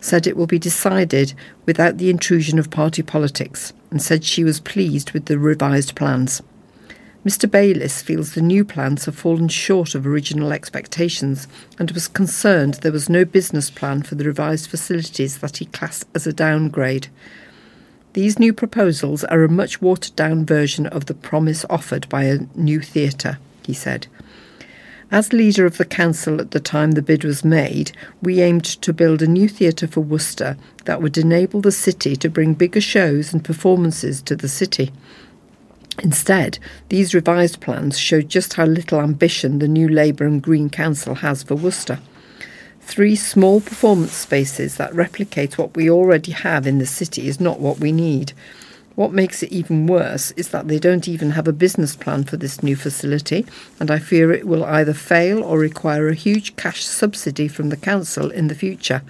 said it will be decided without the intrusion of party politics and said she was pleased with the revised plans. Mr. Bayliss feels the new plans have fallen short of original expectations and was concerned there was no business plan for the revised facilities that he classed as a downgrade. These new proposals are a much watered down version of the promise offered by a new theatre, he said. As leader of the council at the time the bid was made, we aimed to build a new theatre for Worcester that would enable the city to bring bigger shows and performances to the city. Instead, these revised plans show just how little ambition the new Labour and Green Council has for Worcester three small performance spaces that replicate what we already have in the city is not what we need. What makes it even worse is that they don't even have a business plan for this new facility, and I fear it will either fail or require a huge cash subsidy from the council in the future.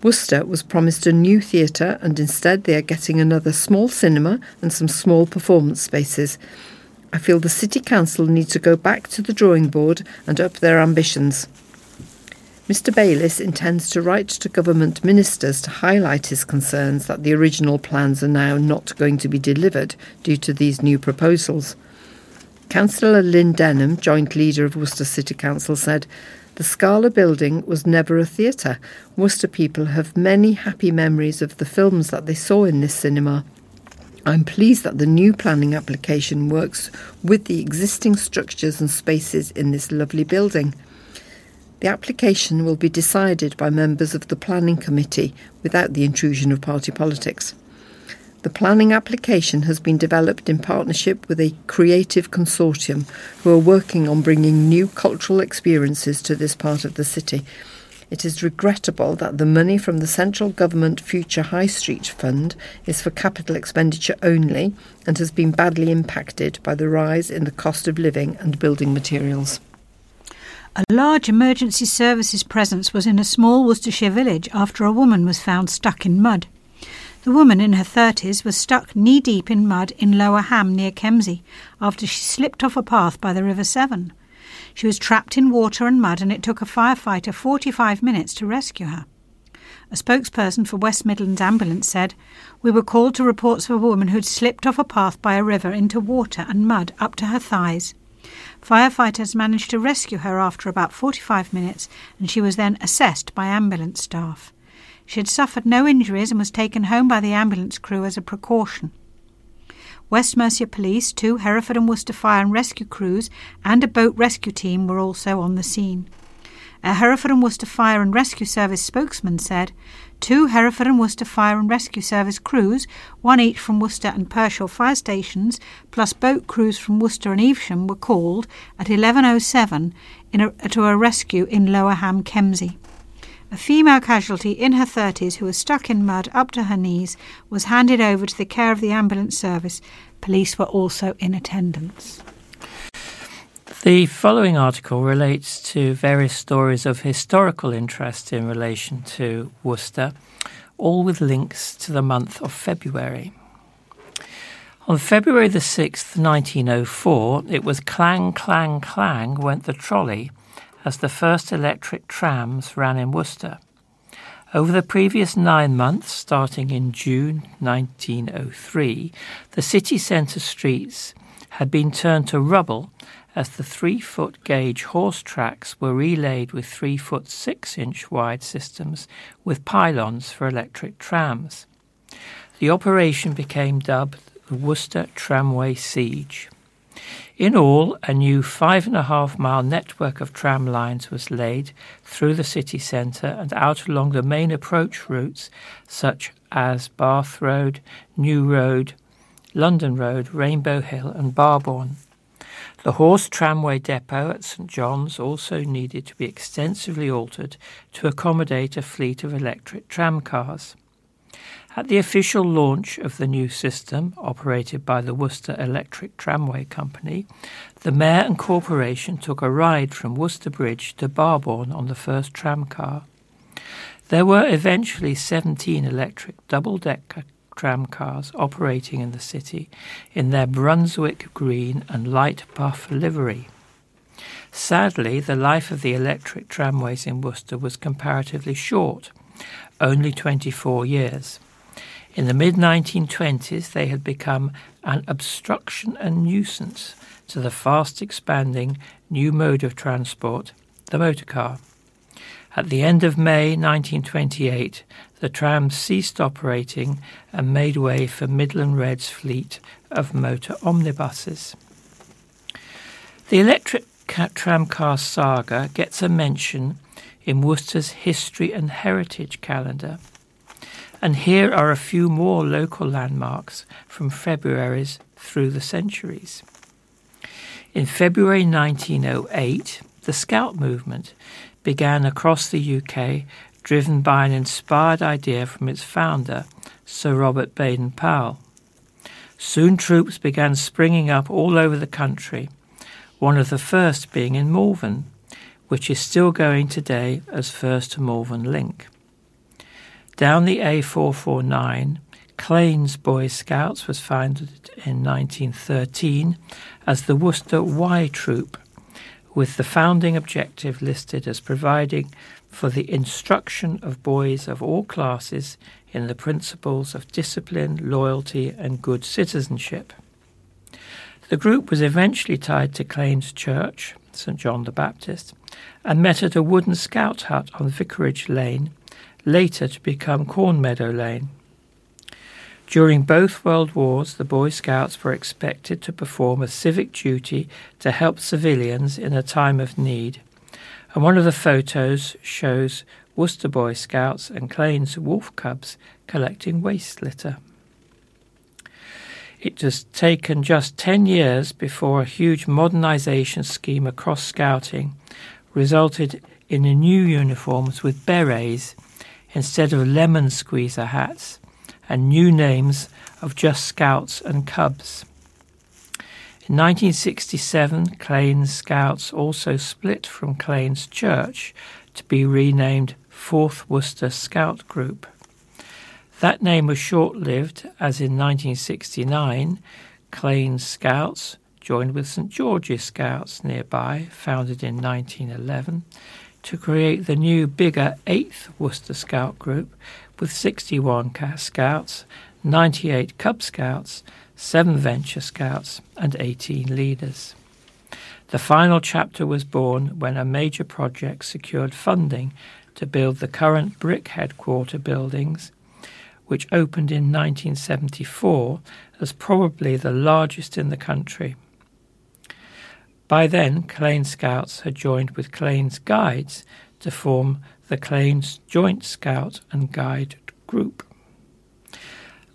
Worcester was promised a new theatre, and instead they are getting another small cinema and some small performance spaces. I feel the City Council need to go back to the drawing board and up their ambitions. Mr. Bayliss intends to write to government ministers to highlight his concerns that the original plans are now not going to be delivered due to these new proposals. Councillor Lynn Denham, joint leader of Worcester City Council, said, The Scala building was never a theatre. Worcester people have many happy memories of the films that they saw in this cinema. I'm pleased that the new planning application works with the existing structures and spaces in this lovely building. The application will be decided by members of the Planning Committee without the intrusion of party politics. The planning application has been developed in partnership with a creative consortium who are working on bringing new cultural experiences to this part of the city. It is regrettable that the money from the central government Future High Street Fund is for capital expenditure only and has been badly impacted by the rise in the cost of living and building materials. A large emergency services presence was in a small Worcestershire village after a woman was found stuck in mud. The woman in her 30s was stuck knee deep in mud in Lower Ham near Kempsey after she slipped off a path by the River Severn. She was trapped in water and mud, and it took a firefighter 45 minutes to rescue her. A spokesperson for West Midlands Ambulance said, We were called to reports of a woman who'd slipped off a path by a river into water and mud up to her thighs. Firefighters managed to rescue her after about 45 minutes, and she was then assessed by ambulance staff. She had suffered no injuries and was taken home by the ambulance crew as a precaution. West Mercia Police, two Hereford and Worcester Fire and Rescue crews, and a boat rescue team were also on the scene. A Hereford and Worcester Fire and Rescue Service spokesman said, Two Hereford and Worcester Fire and Rescue Service crews, one each from Worcester and Pershore fire stations, plus boat crews from Worcester and Evesham, were called at 11.07 a, to a rescue in Lower Ham, Kempsey. A female casualty in her 30s who was stuck in mud up to her knees was handed over to the care of the ambulance service. Police were also in attendance. The following article relates to various stories of historical interest in relation to Worcester, all with links to the month of February. On February the 6th, 1904, it was clang, clang, clang went the trolley as the first electric trams ran in Worcester. Over the previous nine months, starting in June 1903, the city centre streets had been turned to rubble as the three foot gauge horse tracks were relayed with three foot six inch wide systems with pylons for electric trams. The operation became dubbed the Worcester Tramway Siege. In all, a new five and a half mile network of tram lines was laid through the city centre and out along the main approach routes such as Bath Road, New Road, London Road, Rainbow Hill, and Barbourne. The horse tramway depot at St John's also needed to be extensively altered to accommodate a fleet of electric tramcars. At the official launch of the new system, operated by the Worcester Electric Tramway Company, the Mayor and Corporation took a ride from Worcester Bridge to Barbourne on the first tramcar. There were eventually 17 electric double decker tramcars operating in the city in their Brunswick green and light buff livery. Sadly, the life of the electric tramways in Worcester was comparatively short, only 24 years. In the mid 1920s, they had become an obstruction and nuisance to the fast expanding new mode of transport, the motor car. At the end of May 1928, the trams ceased operating and made way for Midland Red's fleet of motor omnibuses. The electric tramcar saga gets a mention in Worcester's History and Heritage calendar. And here are a few more local landmarks from February's through the centuries. In February 1908, the Scout movement began across the UK, driven by an inspired idea from its founder, Sir Robert Baden Powell. Soon troops began springing up all over the country, one of the first being in Malvern, which is still going today as First to Malvern Link. Down the A449, Claines Boy Scouts was founded in 1913 as the Worcester Y Troop with the founding objective listed as providing for the instruction of boys of all classes in the principles of discipline, loyalty, and good citizenship. The group was eventually tied to Claines Church, St John the Baptist, and met at a wooden scout hut on Vicarage Lane, later to become Cornmeadow Lane. During both World Wars, the Boy Scouts were expected to perform a civic duty to help civilians in a time of need. And one of the photos shows Worcester Boy Scouts and Claines wolf cubs collecting waste litter. It has taken just 10 years before a huge modernisation scheme across scouting resulted in new uniforms with berets instead of lemon squeezer hats and new names of just Scouts and Cubs. In 1967, Claines Scouts also split from Claines Church to be renamed Fourth Worcester Scout Group. That name was short lived, as in 1969, Claines Scouts joined with St George's Scouts nearby, founded in 1911, to create the new, bigger 8th Worcester Scout Group, with 61 Scouts, 98 Cub Scouts, 7 Venture Scouts, and 18 leaders. The final chapter was born when a major project secured funding to build the current brick headquarter buildings, which opened in 1974 as probably the largest in the country. By then, Claines Scouts had joined with Claines Guides to form the Claines Joint Scout and Guide Group.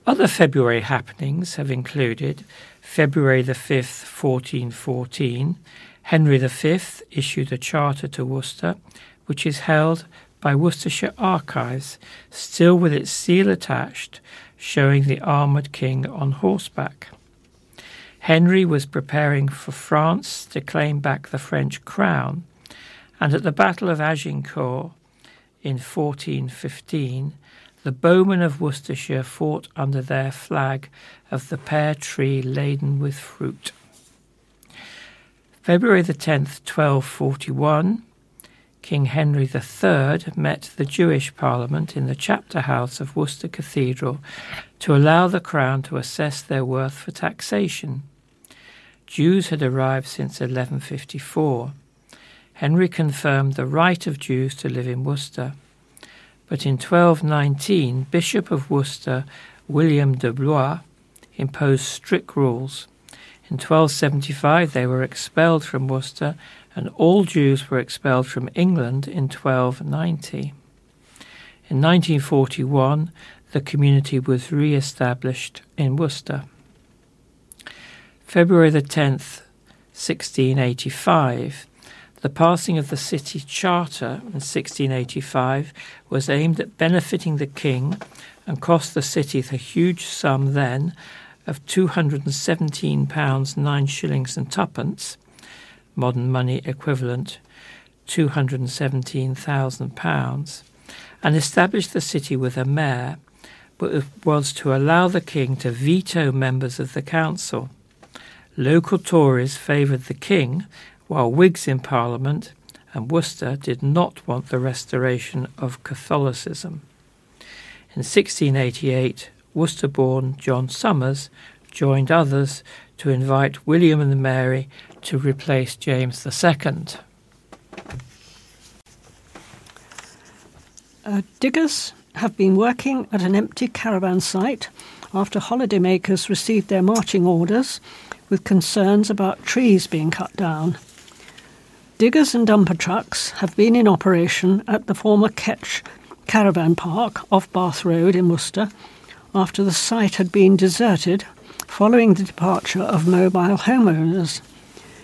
Other February happenings have included February the 5th, 1414, Henry V issued a charter to Worcester, which is held by Worcestershire Archives, still with its seal attached, showing the armoured king on horseback. Henry was preparing for France to claim back the French crown, and at the Battle of Agincourt in 1415, the bowmen of Worcestershire fought under their flag of the pear tree laden with fruit. February the 10th, 1241, King Henry III met the Jewish Parliament in the chapter house of Worcester Cathedral to allow the Crown to assess their worth for taxation. Jews had arrived since 1154. Henry confirmed the right of Jews to live in Worcester. But in 1219, Bishop of Worcester William de Blois imposed strict rules. In 1275, they were expelled from Worcester, and all Jews were expelled from England in 1290. In 1941, the community was re established in Worcester. February the 10th, 1685, the passing of the city charter in 1685 was aimed at benefiting the king and cost the city the huge sum then of £217 9 shillings and twopence, modern money equivalent £217,000, and established the city with a mayor, but was to allow the king to veto members of the council. Local Tories favoured the king while Whigs in Parliament and Worcester did not want the restoration of Catholicism. In 1688, Worcester born John Somers joined others to invite William and Mary to replace James II. Uh, diggers have been working at an empty caravan site after holidaymakers received their marching orders with concerns about trees being cut down. Diggers and dumper trucks have been in operation at the former Ketch Caravan Park off Bath Road in Worcester after the site had been deserted following the departure of mobile homeowners.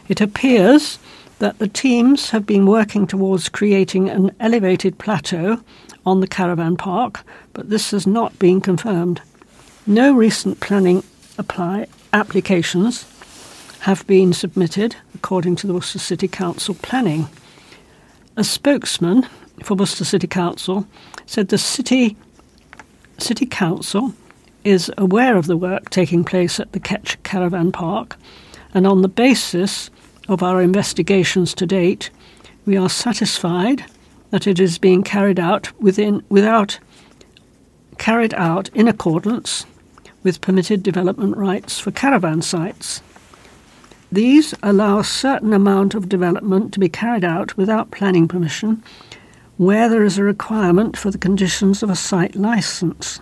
It appears that the teams have been working towards creating an elevated plateau on the caravan park, but this has not been confirmed. No recent planning apply applications have been submitted according to the Worcester City Council planning. A spokesman for Worcester City Council said the city City Council is aware of the work taking place at the Ketch Caravan Park, and on the basis of our investigations to date, we are satisfied that it is being carried out within without carried out in accordance with permitted development rights for caravan sites. These allow a certain amount of development to be carried out without planning permission where there is a requirement for the conditions of a site licence.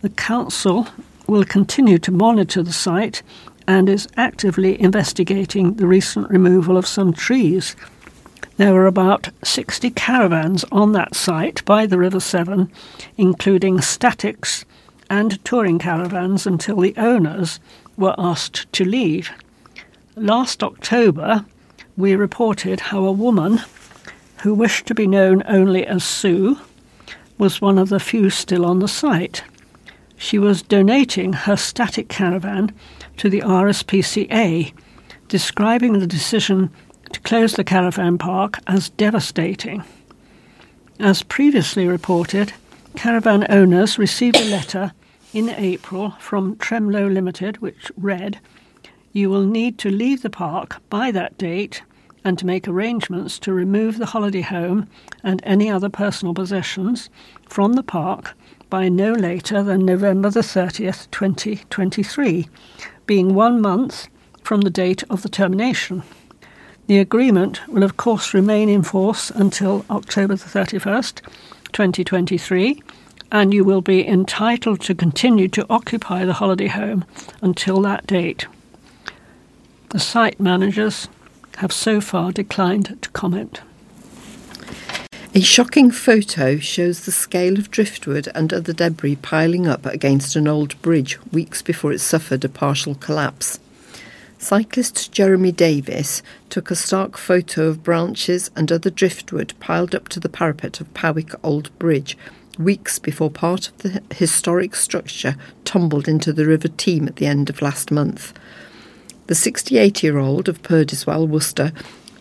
The Council will continue to monitor the site and is actively investigating the recent removal of some trees. There were about 60 caravans on that site by the River Severn, including statics and touring caravans until the owners were asked to leave. Last October, we reported how a woman who wished to be known only as Sue was one of the few still on the site. She was donating her static caravan to the RSPCA, describing the decision to close the caravan park as devastating. As previously reported, caravan owners received a letter in April from Tremlow Limited which read, you will need to leave the park by that date and to make arrangements to remove the holiday home and any other personal possessions from the park by no later than November the 30th, 2023, being one month from the date of the termination. The agreement will, of course, remain in force until October the 31st, 2023, and you will be entitled to continue to occupy the holiday home until that date. The site managers have so far declined to comment. A shocking photo shows the scale of driftwood and other debris piling up against an old bridge weeks before it suffered a partial collapse. Cyclist Jeremy Davis took a stark photo of branches and other driftwood piled up to the parapet of Powick Old Bridge weeks before part of the historic structure tumbled into the River Teme at the end of last month. The 68 year old of Perdiswell, Worcester,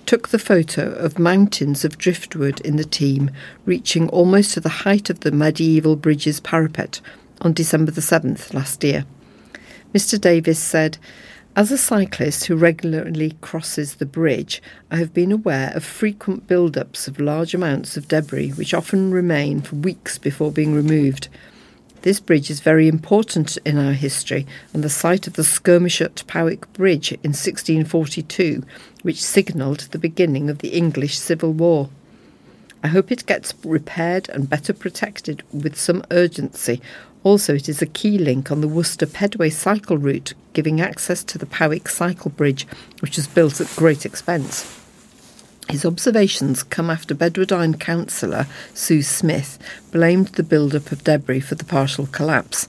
took the photo of mountains of driftwood in the Teme, reaching almost to the height of the medieval bridge's parapet on December the 7th last year. Mr. Davis said, as a cyclist who regularly crosses the bridge, I have been aware of frequent build-ups of large amounts of debris which often remain for weeks before being removed. This bridge is very important in our history and the site of the skirmish at Powick Bridge in 1642, which signalled the beginning of the English Civil War. I hope it gets repaired and better protected with some urgency. Also, it is a key link on the Worcester Pedway cycle route, giving access to the Powick cycle bridge, which was built at great expense. His observations come after Bedwardine councillor Sue Smith blamed the build-up of debris for the partial collapse.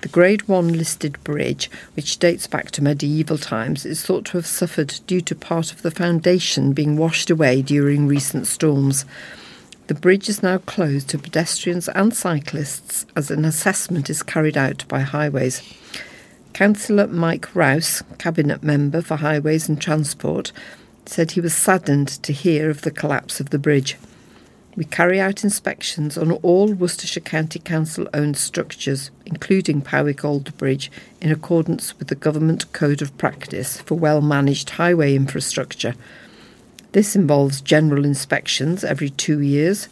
The Grade 1 listed bridge, which dates back to medieval times, is thought to have suffered due to part of the foundation being washed away during recent storms. The bridge is now closed to pedestrians and cyclists as an assessment is carried out by Highways. Councillor Mike Rouse, Cabinet Member for Highways and Transport, said he was saddened to hear of the collapse of the bridge. We carry out inspections on all Worcestershire County Council owned structures, including Powick Old Bridge, in accordance with the Government Code of Practice for well managed highway infrastructure. This involves general inspections every two years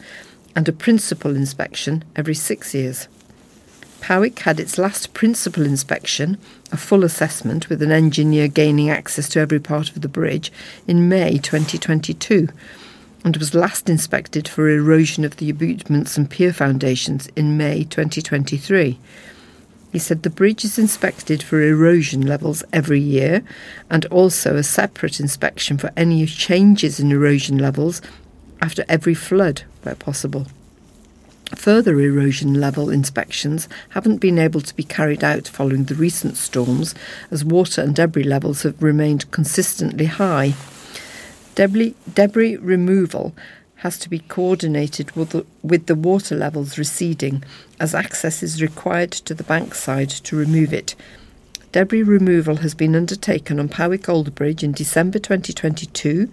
and a principal inspection every six years. Powick had its last principal inspection, a full assessment with an engineer gaining access to every part of the bridge, in May 2022 and was last inspected for erosion of the abutments and pier foundations in May 2023. He said the bridge is inspected for erosion levels every year and also a separate inspection for any changes in erosion levels after every flood where possible. Further erosion level inspections haven't been able to be carried out following the recent storms as water and debris levels have remained consistently high. Debris, debris removal has to be coordinated with the, with the water levels receding as access is required to the bankside to remove it. Debris removal has been undertaken on Powick Old Bridge in December 2022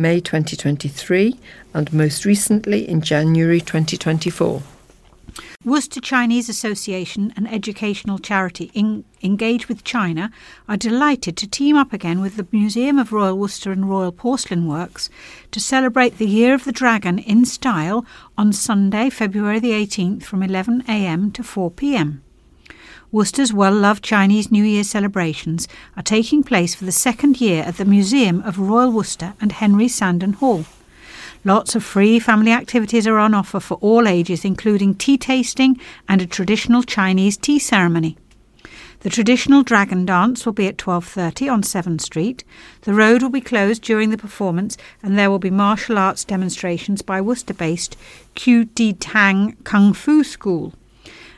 May 2023, and most recently in January 2024. Worcester Chinese Association, an educational charity in, engaged with China, are delighted to team up again with the Museum of Royal Worcester and Royal Porcelain Works to celebrate the Year of the Dragon in style on Sunday, February the 18th from 11am to 4pm. Worcester's well loved Chinese New Year celebrations are taking place for the second year at the Museum of Royal Worcester and Henry Sandon Hall. Lots of free family activities are on offer for all ages, including tea tasting and a traditional Chinese tea ceremony. The traditional dragon dance will be at 12:30 on Severn Street. The road will be closed during the performance and there will be martial arts demonstrations by Worcester-based Q Di Tang Kung Fu School.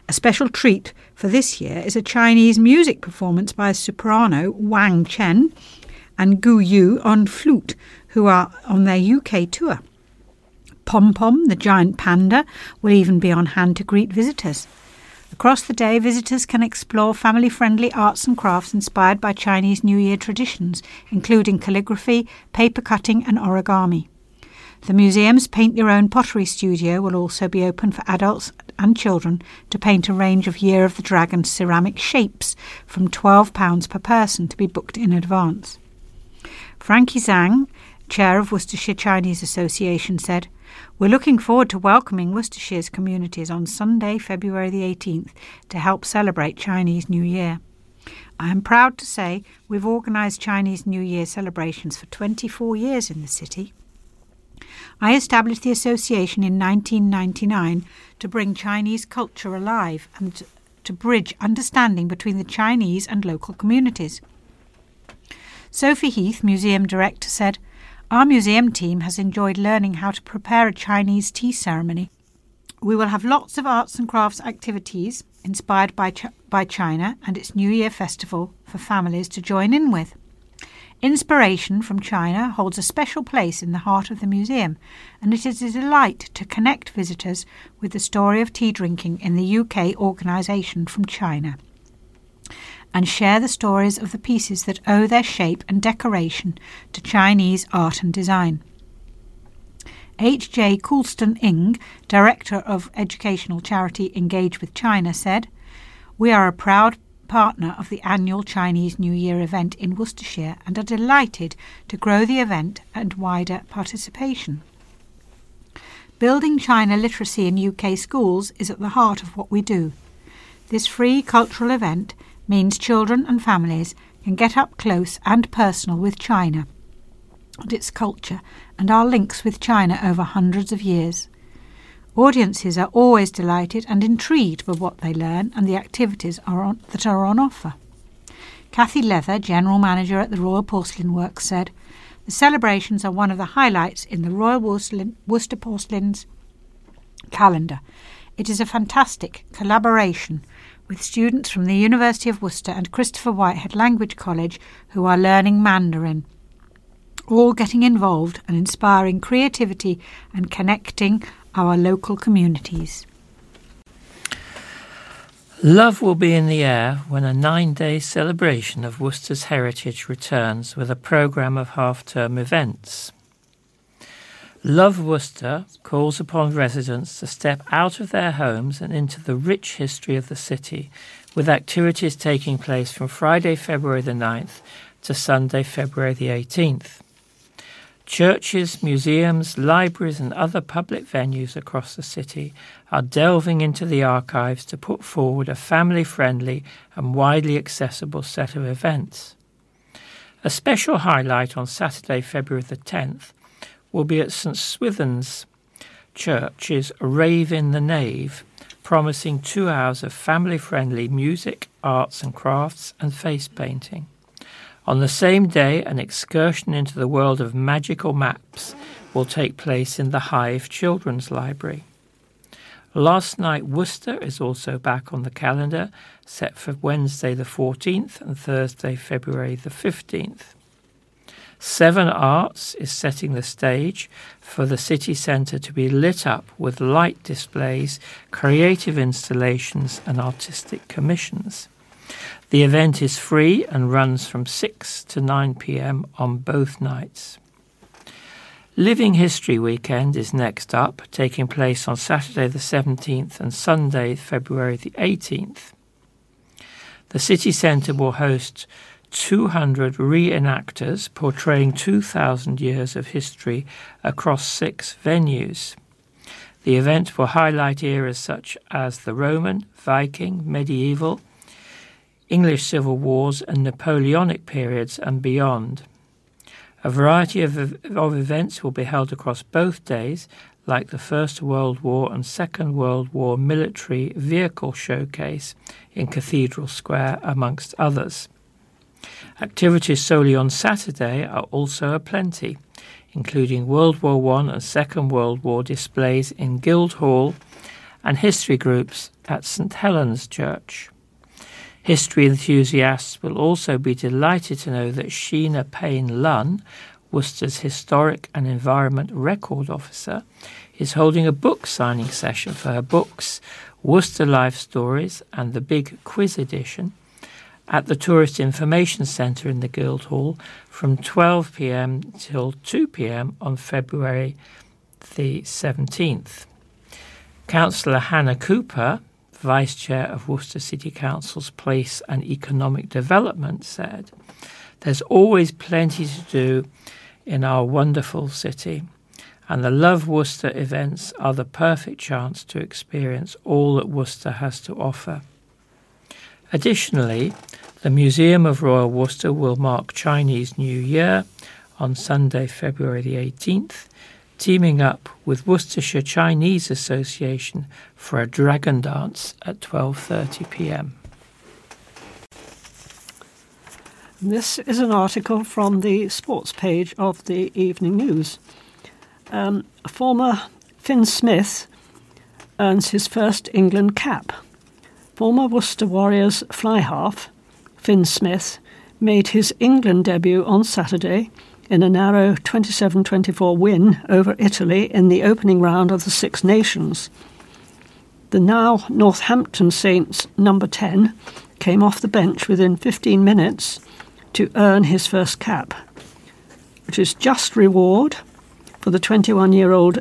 A special treat for this year is a Chinese music performance by soprano Wang Chen and Gu Yu on flute, who are on their UK tour. Pom Pom, the giant panda, will even be on hand to greet visitors. Across the day, visitors can explore family friendly arts and crafts inspired by Chinese New Year traditions, including calligraphy, paper cutting, and origami. The museum's Paint Your Own Pottery Studio will also be open for adults and children to paint a range of Year of the Dragon ceramic shapes from £12 per person to be booked in advance. Frankie Zhang, chair of Worcestershire Chinese Association, said, We're looking forward to welcoming Worcestershire's communities on Sunday, February the 18th to help celebrate Chinese New Year. I am proud to say we've organised Chinese New Year celebrations for 24 years in the city. I established the association in 1999 to bring Chinese culture alive and to bridge understanding between the Chinese and local communities. Sophie Heath, museum director, said, Our museum team has enjoyed learning how to prepare a Chinese tea ceremony. We will have lots of arts and crafts activities inspired by, Ch- by China and its New Year festival for families to join in with. Inspiration from China holds a special place in the heart of the museum, and it is a delight to connect visitors with the story of tea drinking in the UK organisation from China and share the stories of the pieces that owe their shape and decoration to Chinese art and design. H.J. Coulston Ing, director of educational charity Engage with China, said, We are a proud partner of the annual Chinese New Year event in Worcestershire and are delighted to grow the event and wider participation. Building China literacy in UK schools is at the heart of what we do. This free cultural event means children and families can get up close and personal with China and its culture and our links with China over hundreds of years. Audiences are always delighted and intrigued by what they learn and the activities are on, that are on offer. Kathy Leather, General Manager at the Royal Porcelain Works, said, The celebrations are one of the highlights in the Royal Worcester Porcelain's calendar. It is a fantastic collaboration with students from the University of Worcester and Christopher Whitehead Language College who are learning Mandarin all getting involved and inspiring creativity and connecting our local communities. Love will be in the air when a nine day celebration of Worcester's heritage returns with a programme of half term events. Love Worcester calls upon residents to step out of their homes and into the rich history of the city, with activities taking place from Friday, February the 9th to Sunday, February the 18th. Churches, museums, libraries, and other public venues across the city are delving into the archives to put forward a family friendly and widely accessible set of events. A special highlight on Saturday, February the 10th, will be at St Swithin's Church's Rave in the Nave, promising two hours of family friendly music, arts and crafts, and face painting. On the same day, an excursion into the world of magical maps will take place in the Hive Children's Library. Last night, Worcester is also back on the calendar, set for Wednesday the 14th and Thursday, February the 15th. Severn Arts is setting the stage for the city centre to be lit up with light displays, creative installations, and artistic commissions. The event is free and runs from 6 to 9 pm on both nights. Living History Weekend is next up, taking place on Saturday the 17th and Sunday, February the 18th. The city centre will host 200 reenactors portraying 2,000 years of history across six venues. The event will highlight eras such as the Roman, Viking, medieval, English civil wars and Napoleonic periods and beyond. A variety of, of events will be held across both days, like the First World War and Second World War military vehicle showcase in Cathedral Square, amongst others. Activities solely on Saturday are also aplenty, including World War I and Second World War displays in Guildhall and history groups at St Helen's Church. History enthusiasts will also be delighted to know that Sheena Payne Lunn, Worcester's Historic and Environment Record Officer, is holding a book signing session for her books, Worcester Life Stories and the Big Quiz Edition, at the Tourist Information Centre in the Guildhall from 12 pm till 2 pm on February the 17th. Councillor Hannah Cooper, Vice Chair of Worcester City Council's Place and Economic Development, said, There's always plenty to do in our wonderful city, and the Love Worcester events are the perfect chance to experience all that Worcester has to offer. Additionally, the Museum of Royal Worcester will mark Chinese New Year on Sunday, February the 18th, teaming up with Worcestershire Chinese Association for a dragon dance at 12:30 p.m. This is an article from the sports page of the Evening News. Um, former Finn Smith earns his first England cap. Former Worcester Warriors fly half, Finn Smith, made his England debut on Saturday in a narrow 27 24 win over Italy in the opening round of the Six Nations. The now Northampton Saints number 10 came off the bench within 15 minutes to earn his first cap, which is just reward for the 21 year old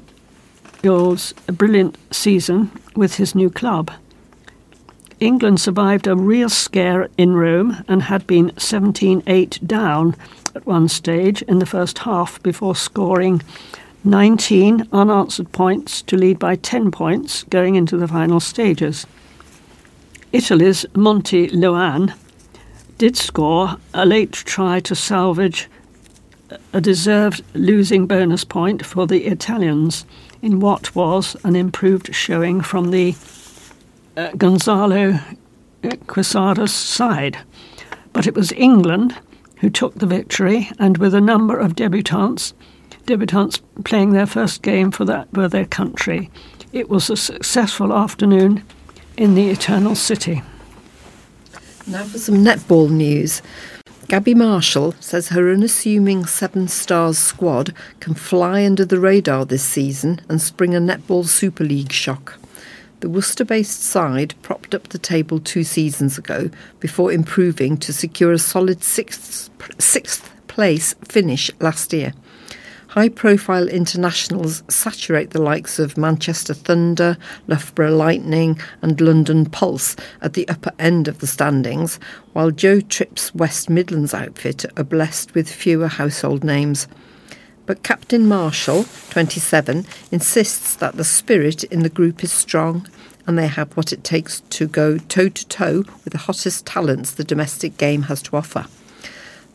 old's brilliant season with his new club. England survived a real scare in Rome and had been 17 8 down at one stage in the first half before scoring 19 unanswered points to lead by 10 points going into the final stages. Italy's Monty Ioane did score a late try to salvage a deserved losing bonus point for the Italians in what was an improved showing from the uh, Gonzalo Quesada's side. But it was England who took the victory, and with a number of debutants, debutants playing their first game for, that, for their country, it was a successful afternoon in the Eternal City. Now for some netball news. Gabby Marshall says her unassuming Severn Stars squad can fly under the radar this season and spring a Netball Super League shock. The Worcester based side propped up the table two seasons ago before improving to secure a solid sixth, sixth place finish last year. High profile internationals saturate the likes of Manchester Thunder, Loughborough Lightning, and London Pulse at the upper end of the standings, while Joe Tripp's West Midlands outfit are blessed with fewer household names. But Captain Marshall, 27, insists that the spirit in the group is strong and they have what it takes to go toe to toe with the hottest talents the domestic game has to offer.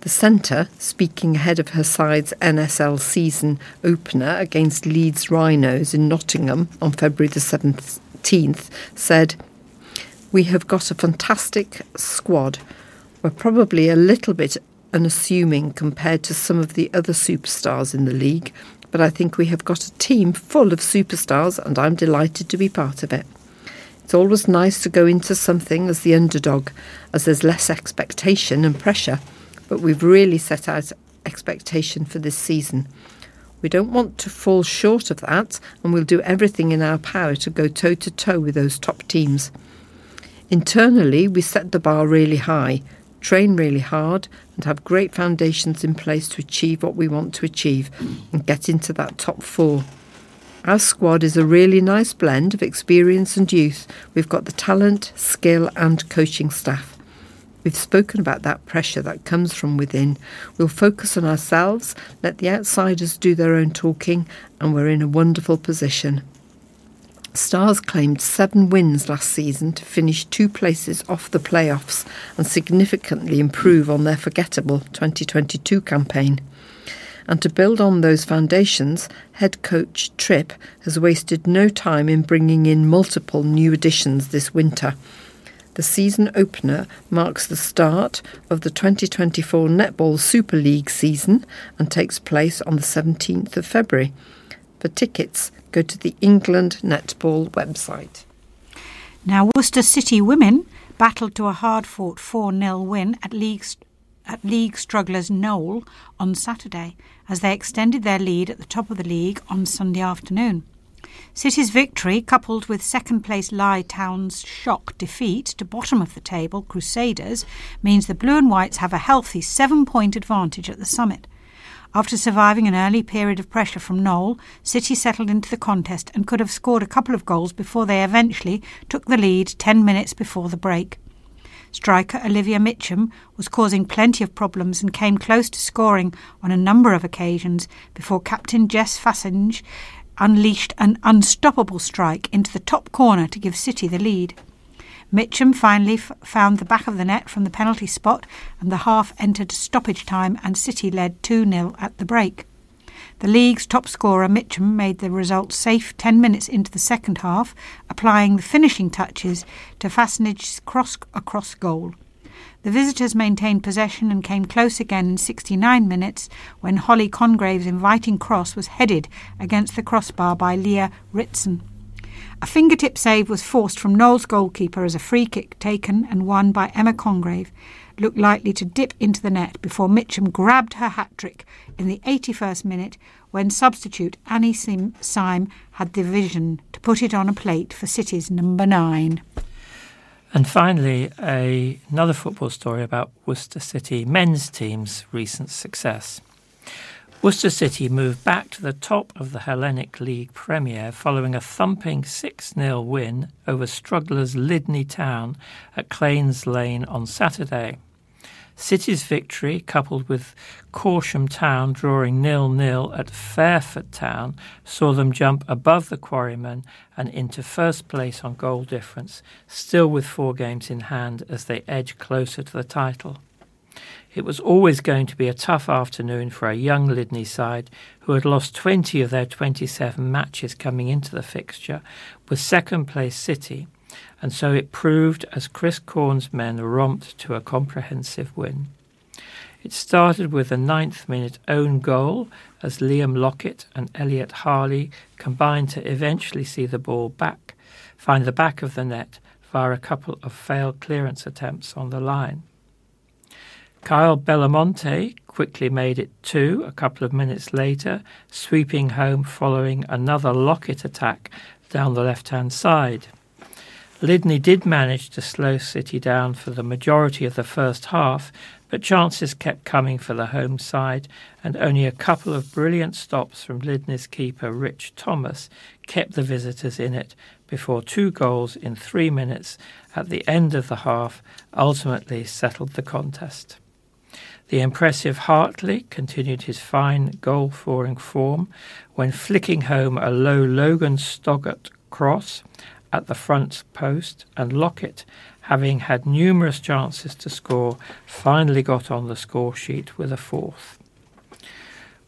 The centre, speaking ahead of her side's NSL season opener against Leeds Rhinos in Nottingham on February the 17th, said, We have got a fantastic squad. We're probably a little bit unassuming compared to some of the other superstars in the league, but I think we have got a team full of superstars and I'm delighted to be part of it. It's always nice to go into something as the underdog, as there's less expectation and pressure but we've really set out expectation for this season. We don't want to fall short of that, and we'll do everything in our power to go toe to toe with those top teams. Internally, we set the bar really high, train really hard, and have great foundations in place to achieve what we want to achieve and get into that top four. Our squad is a really nice blend of experience and youth. We've got the talent, skill, and coaching staff. We've spoken about that pressure that comes from within. We'll focus on ourselves, let the outsiders do their own talking, and we're in a wonderful position. Stars claimed seven wins last season to finish two places off the playoffs and significantly improve on their forgettable 2022 campaign. And to build on those foundations, head coach Tripp has wasted no time in bringing in multiple new additions this winter. The season opener marks the start of the 2024 Netball Super League season and takes place on the 17th of February. For tickets, go to the England Netball website. Now, Worcester City women battled to a hard fought 4 0 win at League, at league strugglers Knowle on Saturday as they extended their lead at the top of the league on Sunday afternoon. City's victory, coupled with second place Lye Town's shock defeat to bottom of the table Crusaders, means the Blue and Whites have a healthy seven point advantage at the summit. After surviving an early period of pressure from Knowle, City settled into the contest and could have scored a couple of goals before they eventually took the lead 10 minutes before the break. Striker Olivia Mitchum was causing plenty of problems and came close to scoring on a number of occasions before captain Jess Fassinge unleashed an unstoppable strike into the top corner to give City the lead. Mitchum finally f- found the back of the net from the penalty spot, and the half entered stoppage time, and City led 2 0 at the break. The league's top scorer, Mitchum, made the result safe 10 minutes into the second half, applying the finishing touches to Fassinge's cross across goal. The visitors maintained possession and came close again in 69 minutes when Holly Congrave's inviting cross was headed against the crossbar by Leah Ritson. A fingertip save was forced from Knowles' goalkeeper as a free kick taken and won by Emma Congrave looked likely to dip into the net before Mitcham grabbed her hat trick in the 81st minute when substitute Annie Syme had the vision to put it on a plate for City's number nine. And finally, a, another football story about Worcester City men's team's recent success. Worcester City moved back to the top of the Hellenic League Premier following a thumping 6 0 win over strugglers Lydney Town at Claines Lane on Saturday. City's victory, coupled with Corsham Town drawing nil-nil at Fairford Town, saw them jump above the Quarrymen and into first place on goal difference, still with four games in hand as they edge closer to the title. It was always going to be a tough afternoon for a young Lydney side who had lost 20 of their 27 matches coming into the fixture with second place City, and so it proved as Chris Corn's men romped to a comprehensive win. It started with a ninth minute own goal as Liam Lockett and Elliot Harley combined to eventually see the ball back, find the back of the net via a couple of failed clearance attempts on the line. Kyle Belmonte quickly made it two a couple of minutes later, sweeping home following another Lockett attack down the left hand side. Lydney did manage to slow City down for the majority of the first half, but chances kept coming for the home side, and only a couple of brilliant stops from Lydney's keeper Rich Thomas kept the visitors in it before two goals in three minutes at the end of the half ultimately settled the contest. The impressive Hartley continued his fine goal scoring form when flicking home a low Logan Stoggart cross at the front post, and Lockett, having had numerous chances to score, finally got on the score sheet with a fourth.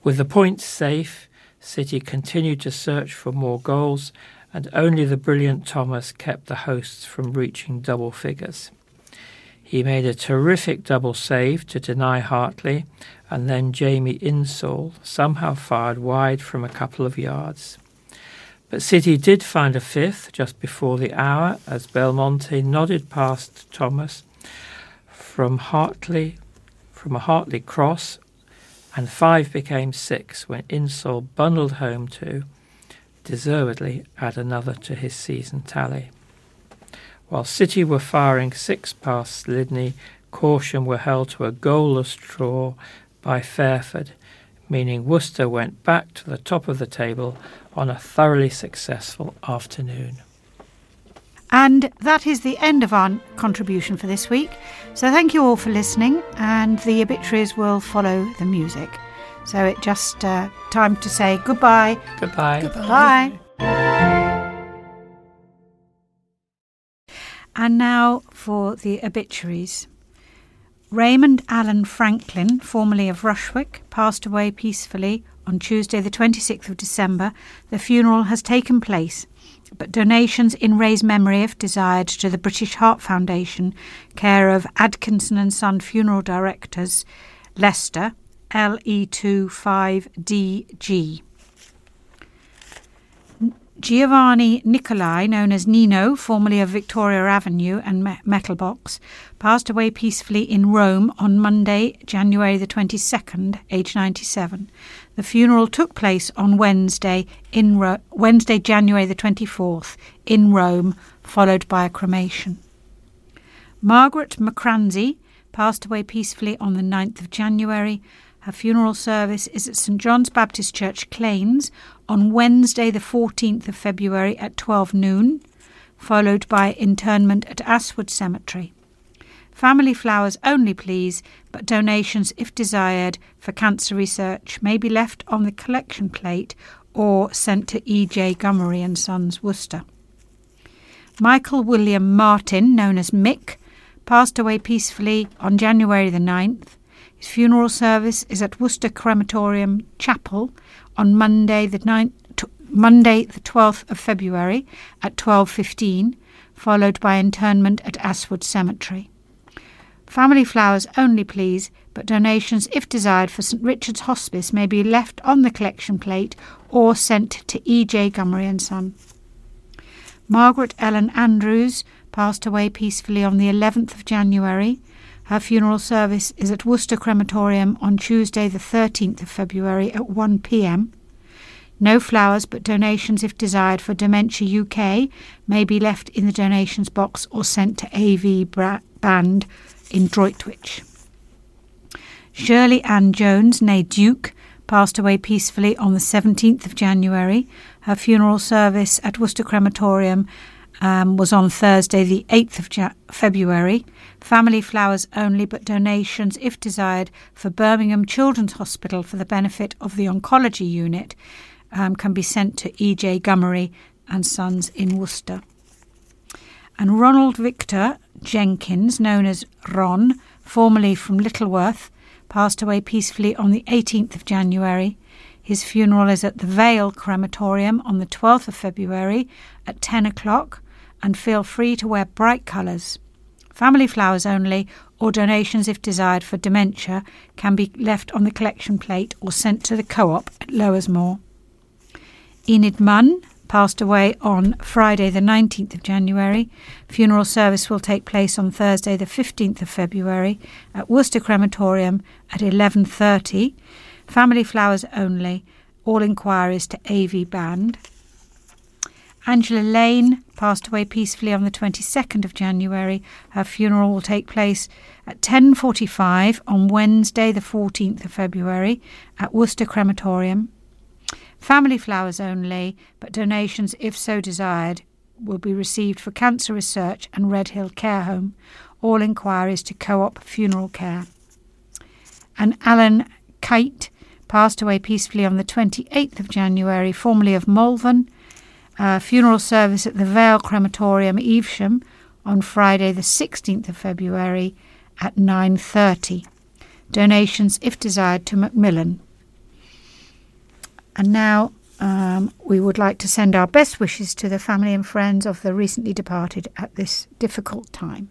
With the points safe, City continued to search for more goals, and only the brilliant Thomas kept the hosts from reaching double figures. He made a terrific double save to deny Hartley, and then Jamie Insall somehow fired wide from a couple of yards. But City did find a fifth just before the hour as Belmonte nodded past Thomas from Hartley from a Hartley cross, and five became six when Insall bundled home to, deservedly add another to his season tally. While City were firing six past Lydney, Corsham were held to a goalless draw by Fairford, meaning Worcester went back to the top of the table on a thoroughly successful afternoon. And that is the end of our contribution for this week. So thank you all for listening, and the obituaries will follow the music. So it just uh, time to say goodbye. Goodbye. Goodbye. Bye. And now for the obituaries. Raymond Allen Franklin, formerly of Rushwick, passed away peacefully on Tuesday, the 26th of December. The funeral has taken place, but donations in Ray's memory, if desired, to the British Heart Foundation, care of Adkinson and Son Funeral Directors, Leicester, LE25DG. Giovanni Nicolai, known as Nino, formerly of Victoria Avenue and Metalbox, passed away peacefully in Rome on Monday, January the 22nd, aged 97. The funeral took place on Wednesday, in Ro- Wednesday, January the 24th, in Rome, followed by a cremation. Margaret Macranzy passed away peacefully on the 9th of January. Her funeral service is at St John's Baptist Church, Claines, on Wednesday, the 14th of February at 12 noon, followed by interment at Astwood Cemetery. Family flowers only, please, but donations, if desired, for cancer research may be left on the collection plate or sent to E.J. Gummery and Sons, Worcester. Michael William Martin, known as Mick, passed away peacefully on January the 9th. His funeral service is at Worcester Crematorium Chapel on Monday the 9th, t- Monday the 12th of February at 12:15, followed by interment at Astwood Cemetery. Family flowers only, please, but donations, if desired, for St Richard's Hospice may be left on the collection plate or sent to E.J. Gummery and Son. Margaret Ellen Andrews passed away peacefully on the 11th of January. Her funeral service is at Worcester Crematorium on Tuesday, the 13th of February at 1 pm. No flowers, but donations, if desired, for Dementia UK may be left in the donations box or sent to AV Band in Droitwich. Shirley Ann Jones, née Duke, passed away peacefully on the 17th of January. Her funeral service at Worcester Crematorium um, was on Thursday, the 8th of ja- February. Family flowers only, but donations, if desired, for Birmingham Children's Hospital for the benefit of the oncology unit um, can be sent to E.J. Gummery and Sons in Worcester. And Ronald Victor Jenkins, known as Ron, formerly from Littleworth, passed away peacefully on the 18th of January. His funeral is at the Vale Crematorium on the 12th of February at 10 o'clock, and feel free to wear bright colours. Family flowers only, or donations if desired for dementia, can be left on the collection plate or sent to the co op at Lowersmoor. Enid Munn, passed away on Friday, the 19th of January. Funeral service will take place on Thursday, the 15th of February, at Worcester Crematorium at 11:30. Family flowers only. All inquiries to AV Band. Angela Lane passed away peacefully on the 22nd of January. Her funeral will take place at 10:45 on Wednesday, the 14th of February, at Worcester Crematorium. Family flowers only, but donations, if so desired, will be received for cancer research and Redhill Care Home. All inquiries to Co op Funeral Care. And Alan Kite passed away peacefully on the 28th of January, formerly of Malvern. Uh, funeral service at the Vale Crematorium, Evesham, on Friday, the 16th of February at 9:30. Donations, if desired, to Macmillan. And now um, we would like to send our best wishes to the family and friends of the recently departed at this difficult time.